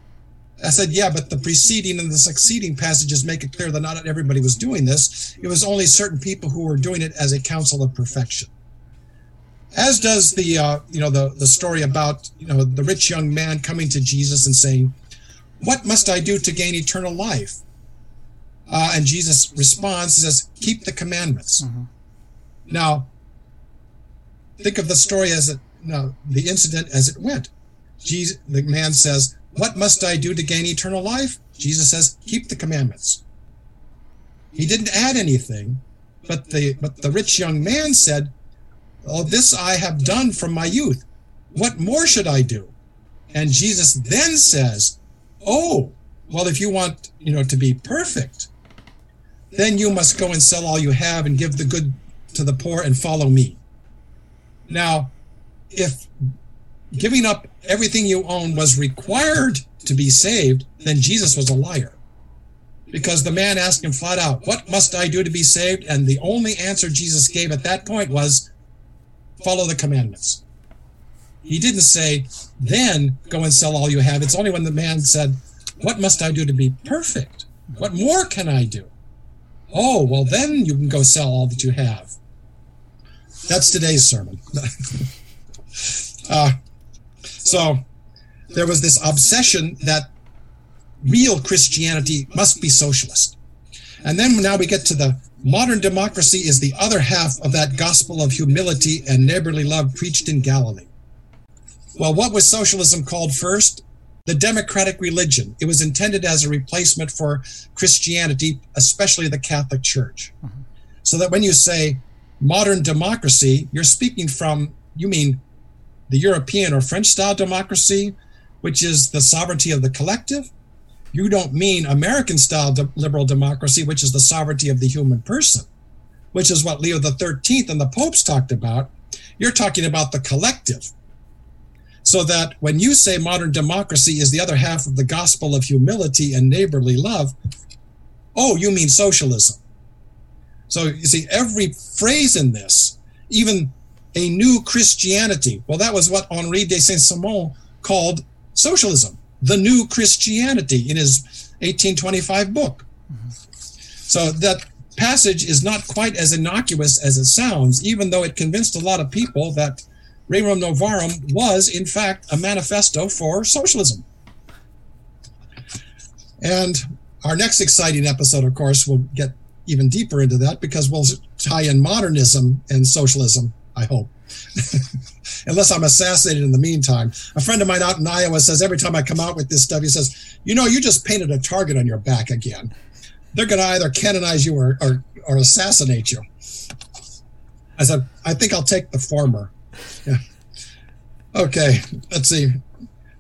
S2: I said, yeah, but the preceding and the succeeding passages make it clear that not everybody was doing this. It was only certain people who were doing it as a council of perfection. As does the, uh, you know, the, the story about, you know, the rich young man coming to Jesus and saying, what must I do to gain eternal life? Uh, and Jesus responds, he says, keep the commandments.
S1: Mm-hmm.
S2: Now, think of the story as it, no, the incident as it went. Jesus, the man says, what must I do to gain eternal life? Jesus says, keep the commandments. He didn't add anything, but the but the rich young man said, Oh, this I have done from my youth. What more should I do? And Jesus then says, Oh, well, if you want, you know, to be perfect, then you must go and sell all you have and give the good to the poor and follow me. Now, if giving up everything you own was required to be saved, then Jesus was a liar. Because the man asked him flat out, What must I do to be saved? And the only answer Jesus gave at that point was, Follow the commandments. He didn't say, Then go and sell all you have. It's only when the man said, What must I do to be perfect? What more can I do? Oh, well, then you can go sell all that you have. That's today's sermon. uh, so there was this obsession that real Christianity must be socialist. And then now we get to the modern democracy is the other half of that gospel of humility and neighborly love preached in Galilee. Well, what was socialism called first? The democratic religion. It was intended as a replacement for Christianity, especially the Catholic Church. Mm-hmm. So that when you say modern democracy, you're speaking from, you mean the European or French style democracy, which is the sovereignty of the collective. You don't mean American style de- liberal democracy, which is the sovereignty of the human person, which is what Leo XIII and the popes talked about. You're talking about the collective. So that when you say modern democracy is the other half of the gospel of humility and neighborly love, oh, you mean socialism. So you see, every phrase in this, even a new Christianity. Well, that was what Henri de Saint Simon called socialism, the new Christianity in his 1825 book. Mm-hmm. So that passage is not quite as innocuous as it sounds, even though it convinced a lot of people that Rerum Novarum was, in fact, a manifesto for socialism. And our next exciting episode, of course, will get even deeper into that because we'll tie in modernism and socialism, I hope. Unless I'm assassinated in the meantime. A friend of mine out in Iowa says every time I come out with this stuff, he says, You know, you just painted a target on your back again. They're going to either canonize you or, or, or assassinate you. I said, I think I'll take the former. Yeah. Okay, let's see.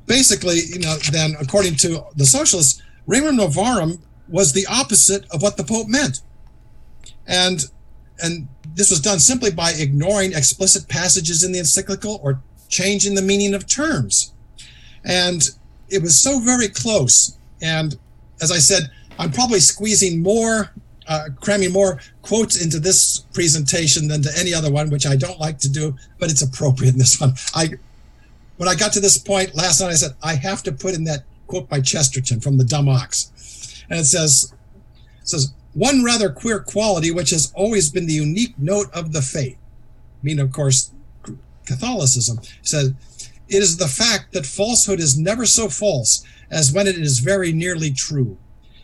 S2: Basically, you know, then according to the socialists, Rerum Novarum was the opposite of what the Pope meant. And and this was done simply by ignoring explicit passages in the encyclical or changing the meaning of terms. And it was so very close. And as I said, I'm probably squeezing more, uh, cramming more quotes into this presentation than to any other one, which I don't like to do, but it's appropriate in this one. I, when I got to this point last night, I said I have to put in that quote by Chesterton from the Dumb Ox, and it says, it says one rather queer quality which has always been the unique note of the faith, I mean, of course, Catholicism, says it is the fact that falsehood is never so false as when it is very nearly true.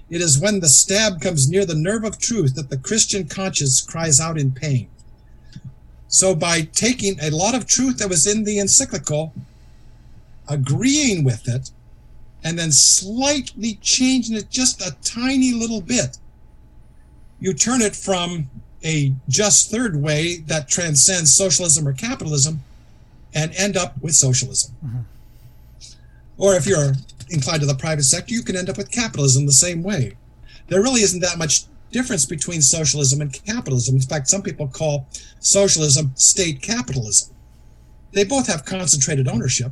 S2: It is when the stab comes near the nerve of truth that the Christian conscience cries out in pain. So, by taking a lot of truth that was in the encyclical, agreeing with it, and then slightly changing it just a tiny little bit, you turn it from a just third way that transcends socialism or capitalism and end up with socialism. Mm-hmm. Or if you're inclined to the private sector, you can end up with capitalism the same way. There really isn't that much difference between socialism and capitalism. In fact, some people call socialism state capitalism. They both have concentrated ownership,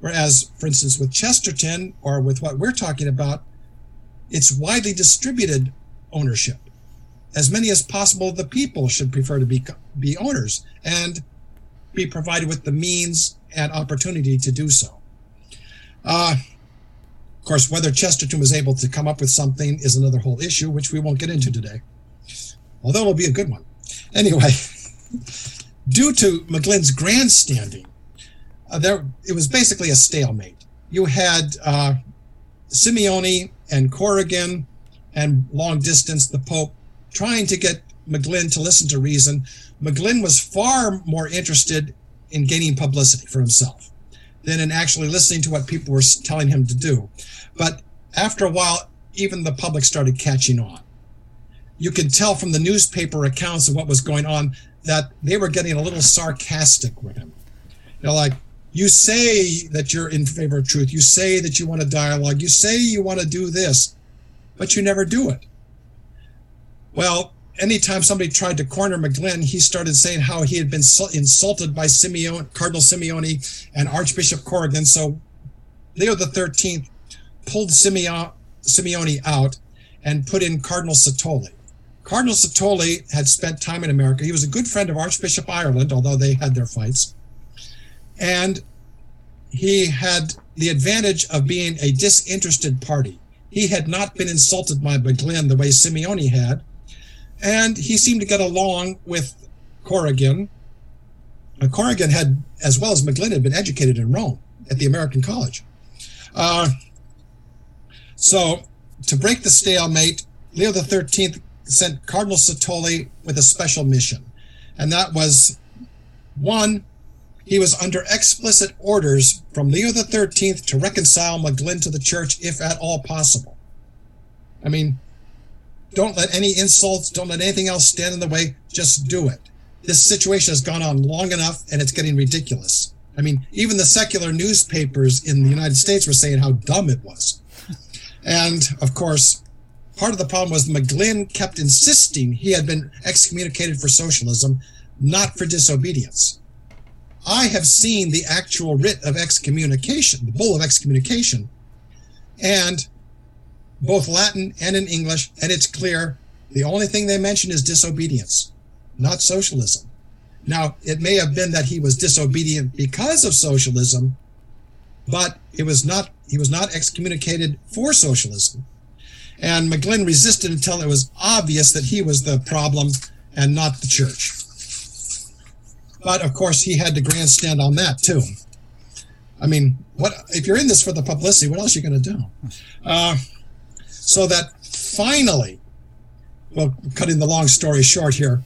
S2: whereas, for instance, with Chesterton or with what we're talking about, it's widely distributed ownership as many as possible of the people should prefer to be be owners and be provided with the means and opportunity to do so. Uh, of course, whether Chesterton was able to come up with something is another whole issue, which we won't get into today, although it'll be a good one. Anyway, due to McGlynn's grandstanding, uh, there it was basically a stalemate. You had uh, Simeoni and Corrigan, and long distance the Pope trying to get McGlynn to listen to reason. McGlynn was far more interested in gaining publicity for himself than in actually listening to what people were telling him to do. But after a while, even the public started catching on. You could tell from the newspaper accounts of what was going on that they were getting a little sarcastic with him. They're like, you say that you're in favor of truth. You say that you want a dialogue. You say you want to do this, but you never do it. Well, anytime somebody tried to corner McGlynn, he started saying how he had been insulted by Simeon, Cardinal Simeoni and Archbishop Corrigan. So Leo the Thirteenth pulled Simeon, Simeoni out and put in Cardinal Satolli. Cardinal Satolli had spent time in America. He was a good friend of Archbishop Ireland, although they had their fights. And he had the advantage of being a disinterested party. He had not been insulted by McGlynn the way Simeoni had and he seemed to get along with Corrigan. Uh, Corrigan had, as well as McGlynn, had been educated in Rome at the American College. Uh, so, to break the stalemate, Leo XIII sent Cardinal Satolli with a special mission, and that was one. He was under explicit orders from Leo XIII to reconcile McGlynn to the church if at all possible. I mean, don't let any insults, don't let anything else stand in the way. Just do it. This situation has gone on long enough and it's getting ridiculous. I mean, even the secular newspapers in the United States were saying how dumb it was. And of course, part of the problem was McGlynn kept insisting he had been excommunicated for socialism, not for disobedience. I have seen the actual writ of excommunication, the bull of excommunication, and both Latin and in English, and it's clear the only thing they mention is disobedience, not socialism. Now, it may have been that he was disobedient because of socialism, but it was not he was not excommunicated for socialism. And McGlynn resisted until it was obvious that he was the problem and not the church. But of course, he had to grandstand on that too. I mean, what if you're in this for the publicity? What else are you going to do? Uh, so that finally, well, cutting the long story short here,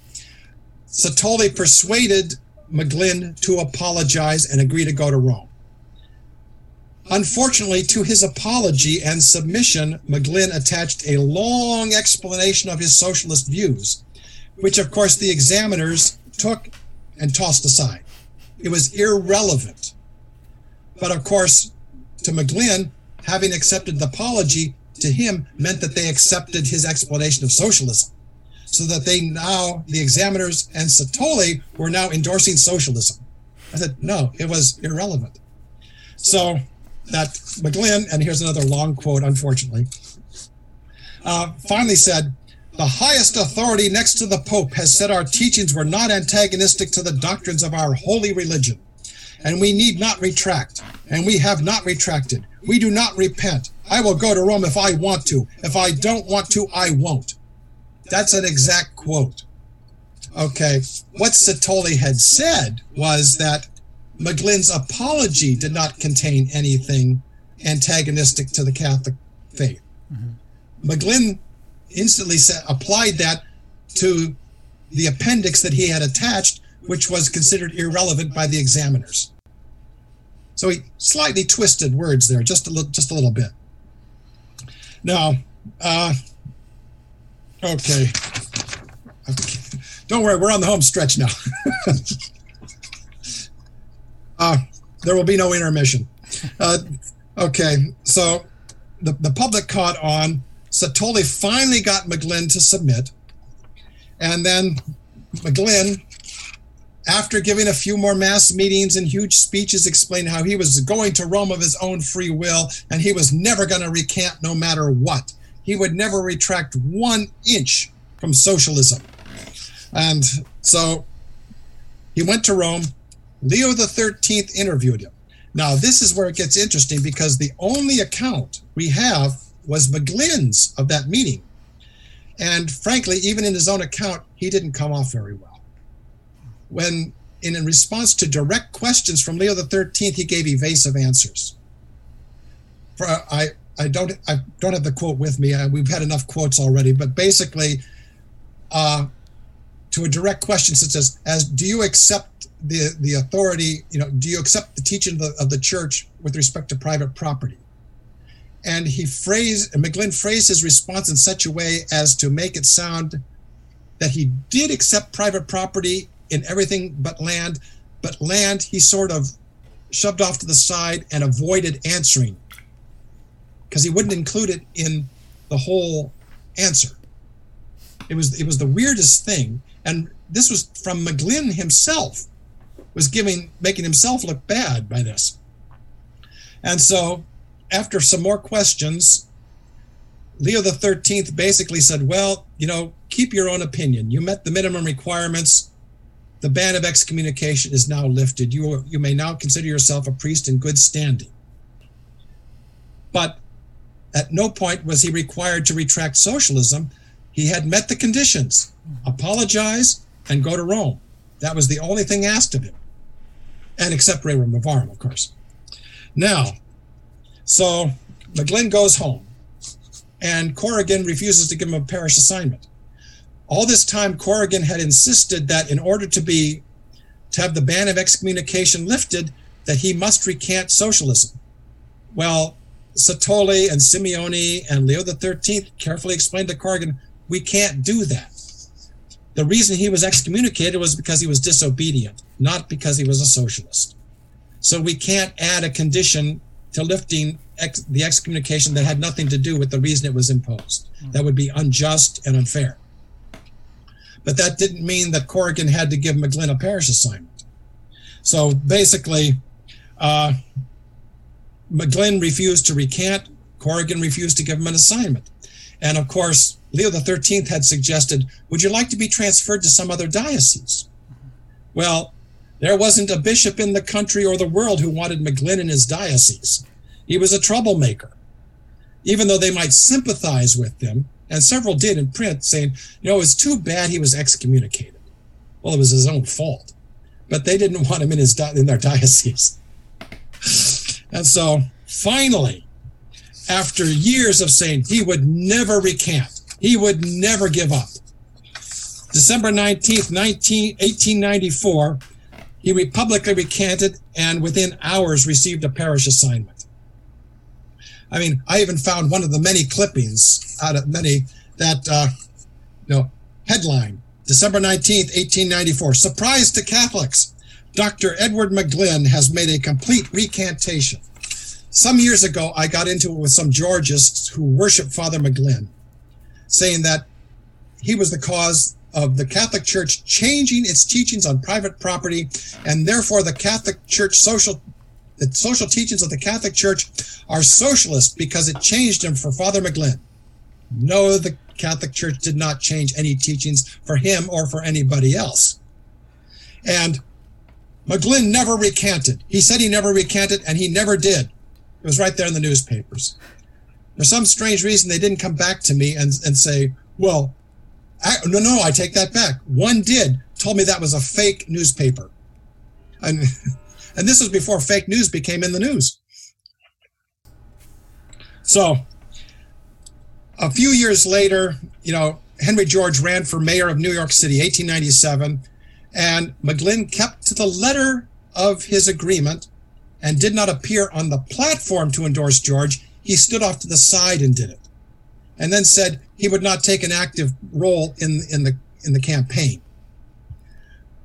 S2: Satolli persuaded McGlynn to apologize and agree to go to Rome. Unfortunately, to his apology and submission, McGlynn attached a long explanation of his socialist views, which, of course, the examiners took and tossed aside. It was irrelevant. But of course, to McGlynn, having accepted the apology to him meant that they accepted his explanation of socialism. So that they now, the examiners and Satolli were now endorsing socialism. I said, no, it was irrelevant. So that McGlynn, and here's another long quote, unfortunately, uh, finally said, the highest authority next to the Pope has said our teachings were not antagonistic to the doctrines of our holy religion. And we need not retract. And we have not retracted. We do not repent. I will go to Rome if I want to. If I don't want to, I won't. That's an exact quote. Okay. What Satolli had said was that McGlynn's apology did not contain anything antagonistic to the Catholic faith. Mm-hmm. McGlynn instantly set, applied that to the appendix that he had attached, which was considered irrelevant by the examiners. So he slightly twisted words there, just a little, just a little bit. Now, uh, okay. Don't worry, we're on the home stretch now. uh, there will be no intermission. Uh, okay, so the, the public caught on. Satolli finally got McGlynn to submit. And then McGlynn, after giving a few more mass meetings and huge speeches, explained how he was going to Rome of his own free will and he was never going to recant no matter what. He would never retract one inch from socialism. And so he went to Rome. Leo XIII interviewed him. Now, this is where it gets interesting because the only account we have was McGlynn's of that meeting. And frankly, even in his own account, he didn't come off very well. When, in, response to direct questions from Leo XIII, he gave evasive answers. For, I, I don't I don't have the quote with me. We've had enough quotes already, but basically, uh, to a direct question such as, as do you accept the the authority? You know, do you accept the teaching of the, of the church with respect to private property? And he phrased McGlynn phrased his response in such a way as to make it sound that he did accept private property in everything but land, but land he sort of shoved off to the side and avoided answering because he wouldn't include it in the whole answer. It was it was the weirdest thing, and this was from McGlynn himself, was giving making himself look bad by this. And so, after some more questions, Leo the Thirteenth basically said, "Well, you know, keep your own opinion. You met the minimum requirements. The ban of excommunication is now lifted. You you may now consider yourself a priest in good standing." But at no point was he required to retract socialism. He had met the conditions apologize and go to Rome. That was the only thing asked of him. And except Rerum Novarum, of course. Now, so McGlynn goes home, and Corrigan refuses to give him a parish assignment. All this time, Corrigan had insisted that in order to be to have the ban of excommunication lifted, that he must recant socialism. Well, Satolli and Simeoni and Leo XIII carefully explained to Corrigan, we can't do that. The reason he was excommunicated was because he was disobedient, not because he was a socialist. So we can't add a condition to lifting ex- the excommunication that had nothing to do with the reason it was imposed. Hmm. That would be unjust and unfair. But that didn't mean that Corrigan had to give McGlynn a parish assignment. So basically, uh, McGlynn refused to recant. Corrigan refused to give him an assignment. And of course, Leo XIII had suggested, Would you like to be transferred to some other diocese? Well, there wasn't a bishop in the country or the world who wanted McGlynn in his diocese. He was a troublemaker. Even though they might sympathize with him, and several did in print, saying, You know, it's too bad he was excommunicated. Well, it was his own fault. But they didn't want him in, his, in their diocese. And so finally, after years of saying he would never recant, he would never give up, December 19th, 19, 1894, he publicly recanted and within hours received a parish assignment. I mean, I even found one of the many clippings out of many that, uh, you know, headline December 19th, 1894. Surprise to Catholics. Dr. Edward McGlynn has made a complete recantation. Some years ago, I got into it with some Georgists who worship Father McGlynn, saying that he was the cause of the Catholic Church changing its teachings on private property, and therefore the Catholic Church social the social teachings of the Catholic Church are socialist because it changed them for Father McGlynn. No, the Catholic Church did not change any teachings for him or for anybody else. And McGlynn never recanted. He said he never recanted, and he never did. It was right there in the newspapers. For some strange reason, they didn't come back to me and, and say, well, I, no, no, I take that back. One did told me that was a fake newspaper. And, and this was before fake news became in the news. So a few years later, you know, Henry George ran for mayor of New York City, 1897, and McGlynn kept to the letter of his agreement and did not appear on the platform to endorse George. He stood off to the side and did it and then said he would not take an active role in, in, the, in the campaign.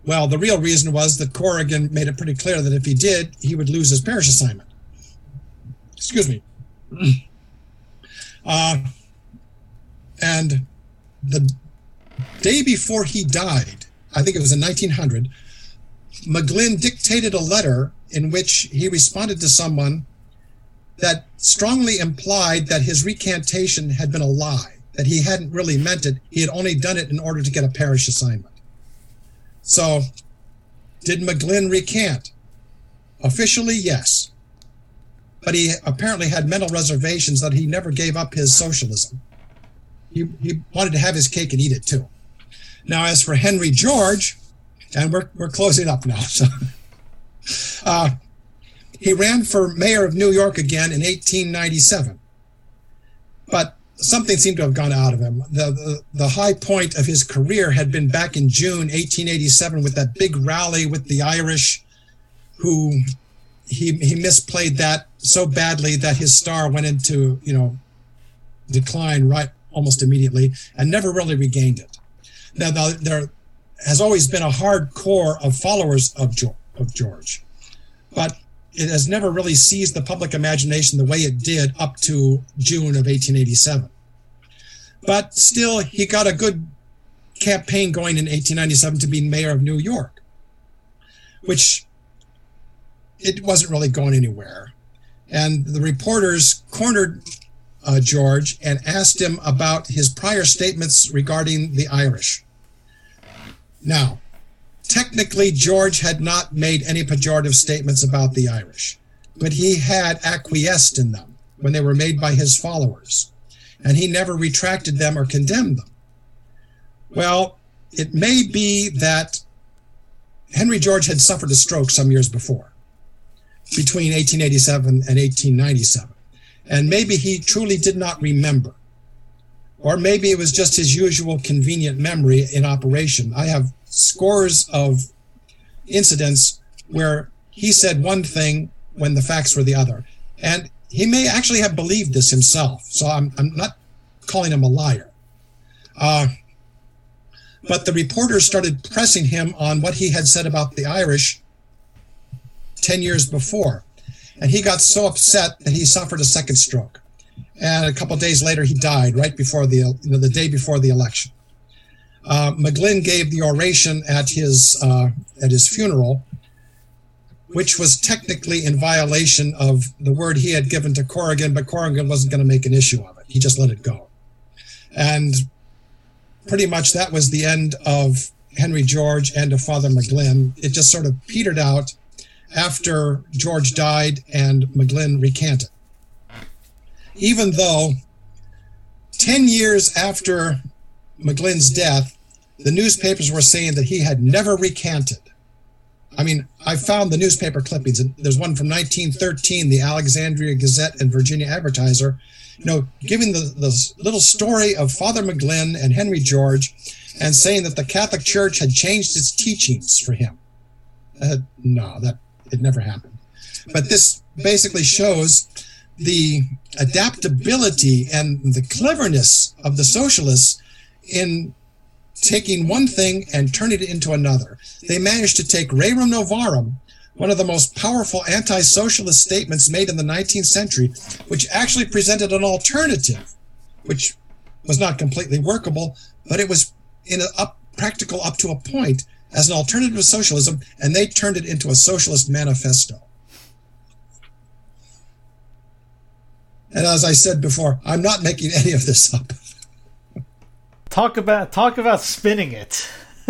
S2: Well, the real reason was that Corrigan made it pretty clear that if he did, he would lose his parish assignment. Excuse me. Uh, and the day before he died, I think it was in 1900, McGlynn dictated a letter in which he responded to someone that strongly implied that his recantation had been a lie, that he hadn't really meant it. He had only done it in order to get a parish assignment. So, did McGlynn recant? Officially, yes. But he apparently had mental reservations that he never gave up his socialism. He, he wanted to have his cake and eat it too. Now, as for Henry George, and we're, we're closing up now. So, uh, he ran for mayor of New York again in 1897. But something seemed to have gone out of him. The, the, the, high point of his career had been back in June 1887 with that big rally with the Irish, who he, he misplayed that so badly that his star went into, you know, decline right almost immediately and never really regained it. Now, there has always been a hard core of followers of George, of George, but it has never really seized the public imagination the way it did up to June of 1887. But still, he got a good campaign going in 1897 to be mayor of New York, which it wasn't really going anywhere. And the reporters cornered uh, George and asked him about his prior statements regarding the Irish. Now, technically, George had not made any pejorative statements about the Irish, but he had acquiesced in them when they were made by his followers, and he never retracted them or condemned them. Well, it may be that Henry George had suffered a stroke some years before, between 1887 and 1897, and maybe he truly did not remember. Or maybe it was just his usual convenient memory in operation. I have scores of incidents where he said one thing when the facts were the other. And he may actually have believed this himself. So I'm, I'm not calling him a liar. Uh, but the reporters started pressing him on what he had said about the Irish 10 years before. And he got so upset that he suffered a second stroke. And a couple days later, he died right before the, you know, the day before the election uh, McGlynn gave the oration at his uh, at his funeral, which was technically in violation of the word he had given to Corrigan, but Corrigan wasn't going to make an issue of it. He just let it go, and pretty much that was the end of Henry George and of Father McGlynn. It just sort of petered out after George died and McGlynn recanted. Even though 10 years after McGlynn's death, the newspapers were saying that he had never recanted. I mean, I found the newspaper clippings. There's one from 1913, the Alexandria Gazette and Virginia Advertiser, you know, giving the, the little story of Father McGlynn and Henry George. and saying that the Catholic Church had changed its teachings for him. Uh, no, that it never happened. But this basically shows the adaptability and the cleverness of the socialists in taking one thing and turning it into another. They managed to take Rerum Novarum, one of the most powerful anti socialist statements made in the 19th century, which actually presented an alternative, which was not completely workable, but it was in a, up, practical up to a point as an alternative to socialism, and they turned it into a socialist manifesto. And as I said before, I'm not making any of this up.
S1: Talk about talk about spinning it.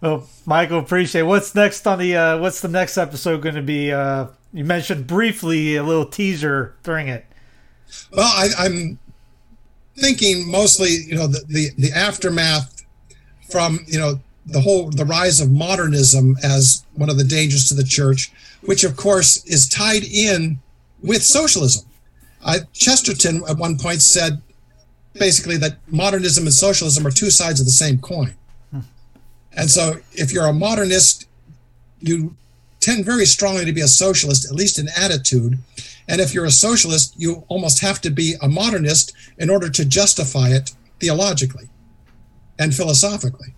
S1: well, Michael, appreciate. It. What's next on the uh, What's the next episode going to be? Uh, you mentioned briefly a little teaser during it.
S2: Well, I, I'm thinking mostly, you know, the, the the aftermath from you know the whole the rise of modernism as one of the dangers to the church, which of course is tied in with socialism. I, Chesterton at one point said basically that modernism and socialism are two sides of the same coin. Hmm. And so if you're a modernist, you tend very strongly to be a socialist, at least in attitude. And if you're a socialist, you almost have to be a modernist in order to justify it theologically and philosophically.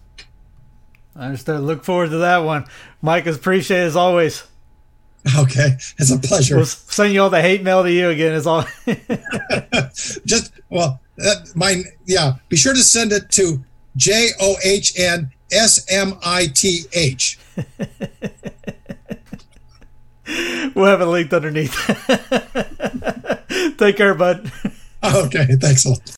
S1: I understand. Look forward to that one. Mike, appreciate it as always.
S2: Okay, it's a pleasure.
S1: We'll send you all the hate mail to you again. As all.
S2: Just well, uh, that mine. Yeah, be sure to send it to J O H N S M I T H.
S1: We'll have it linked underneath. Take care, bud.
S2: Okay, thanks a lot.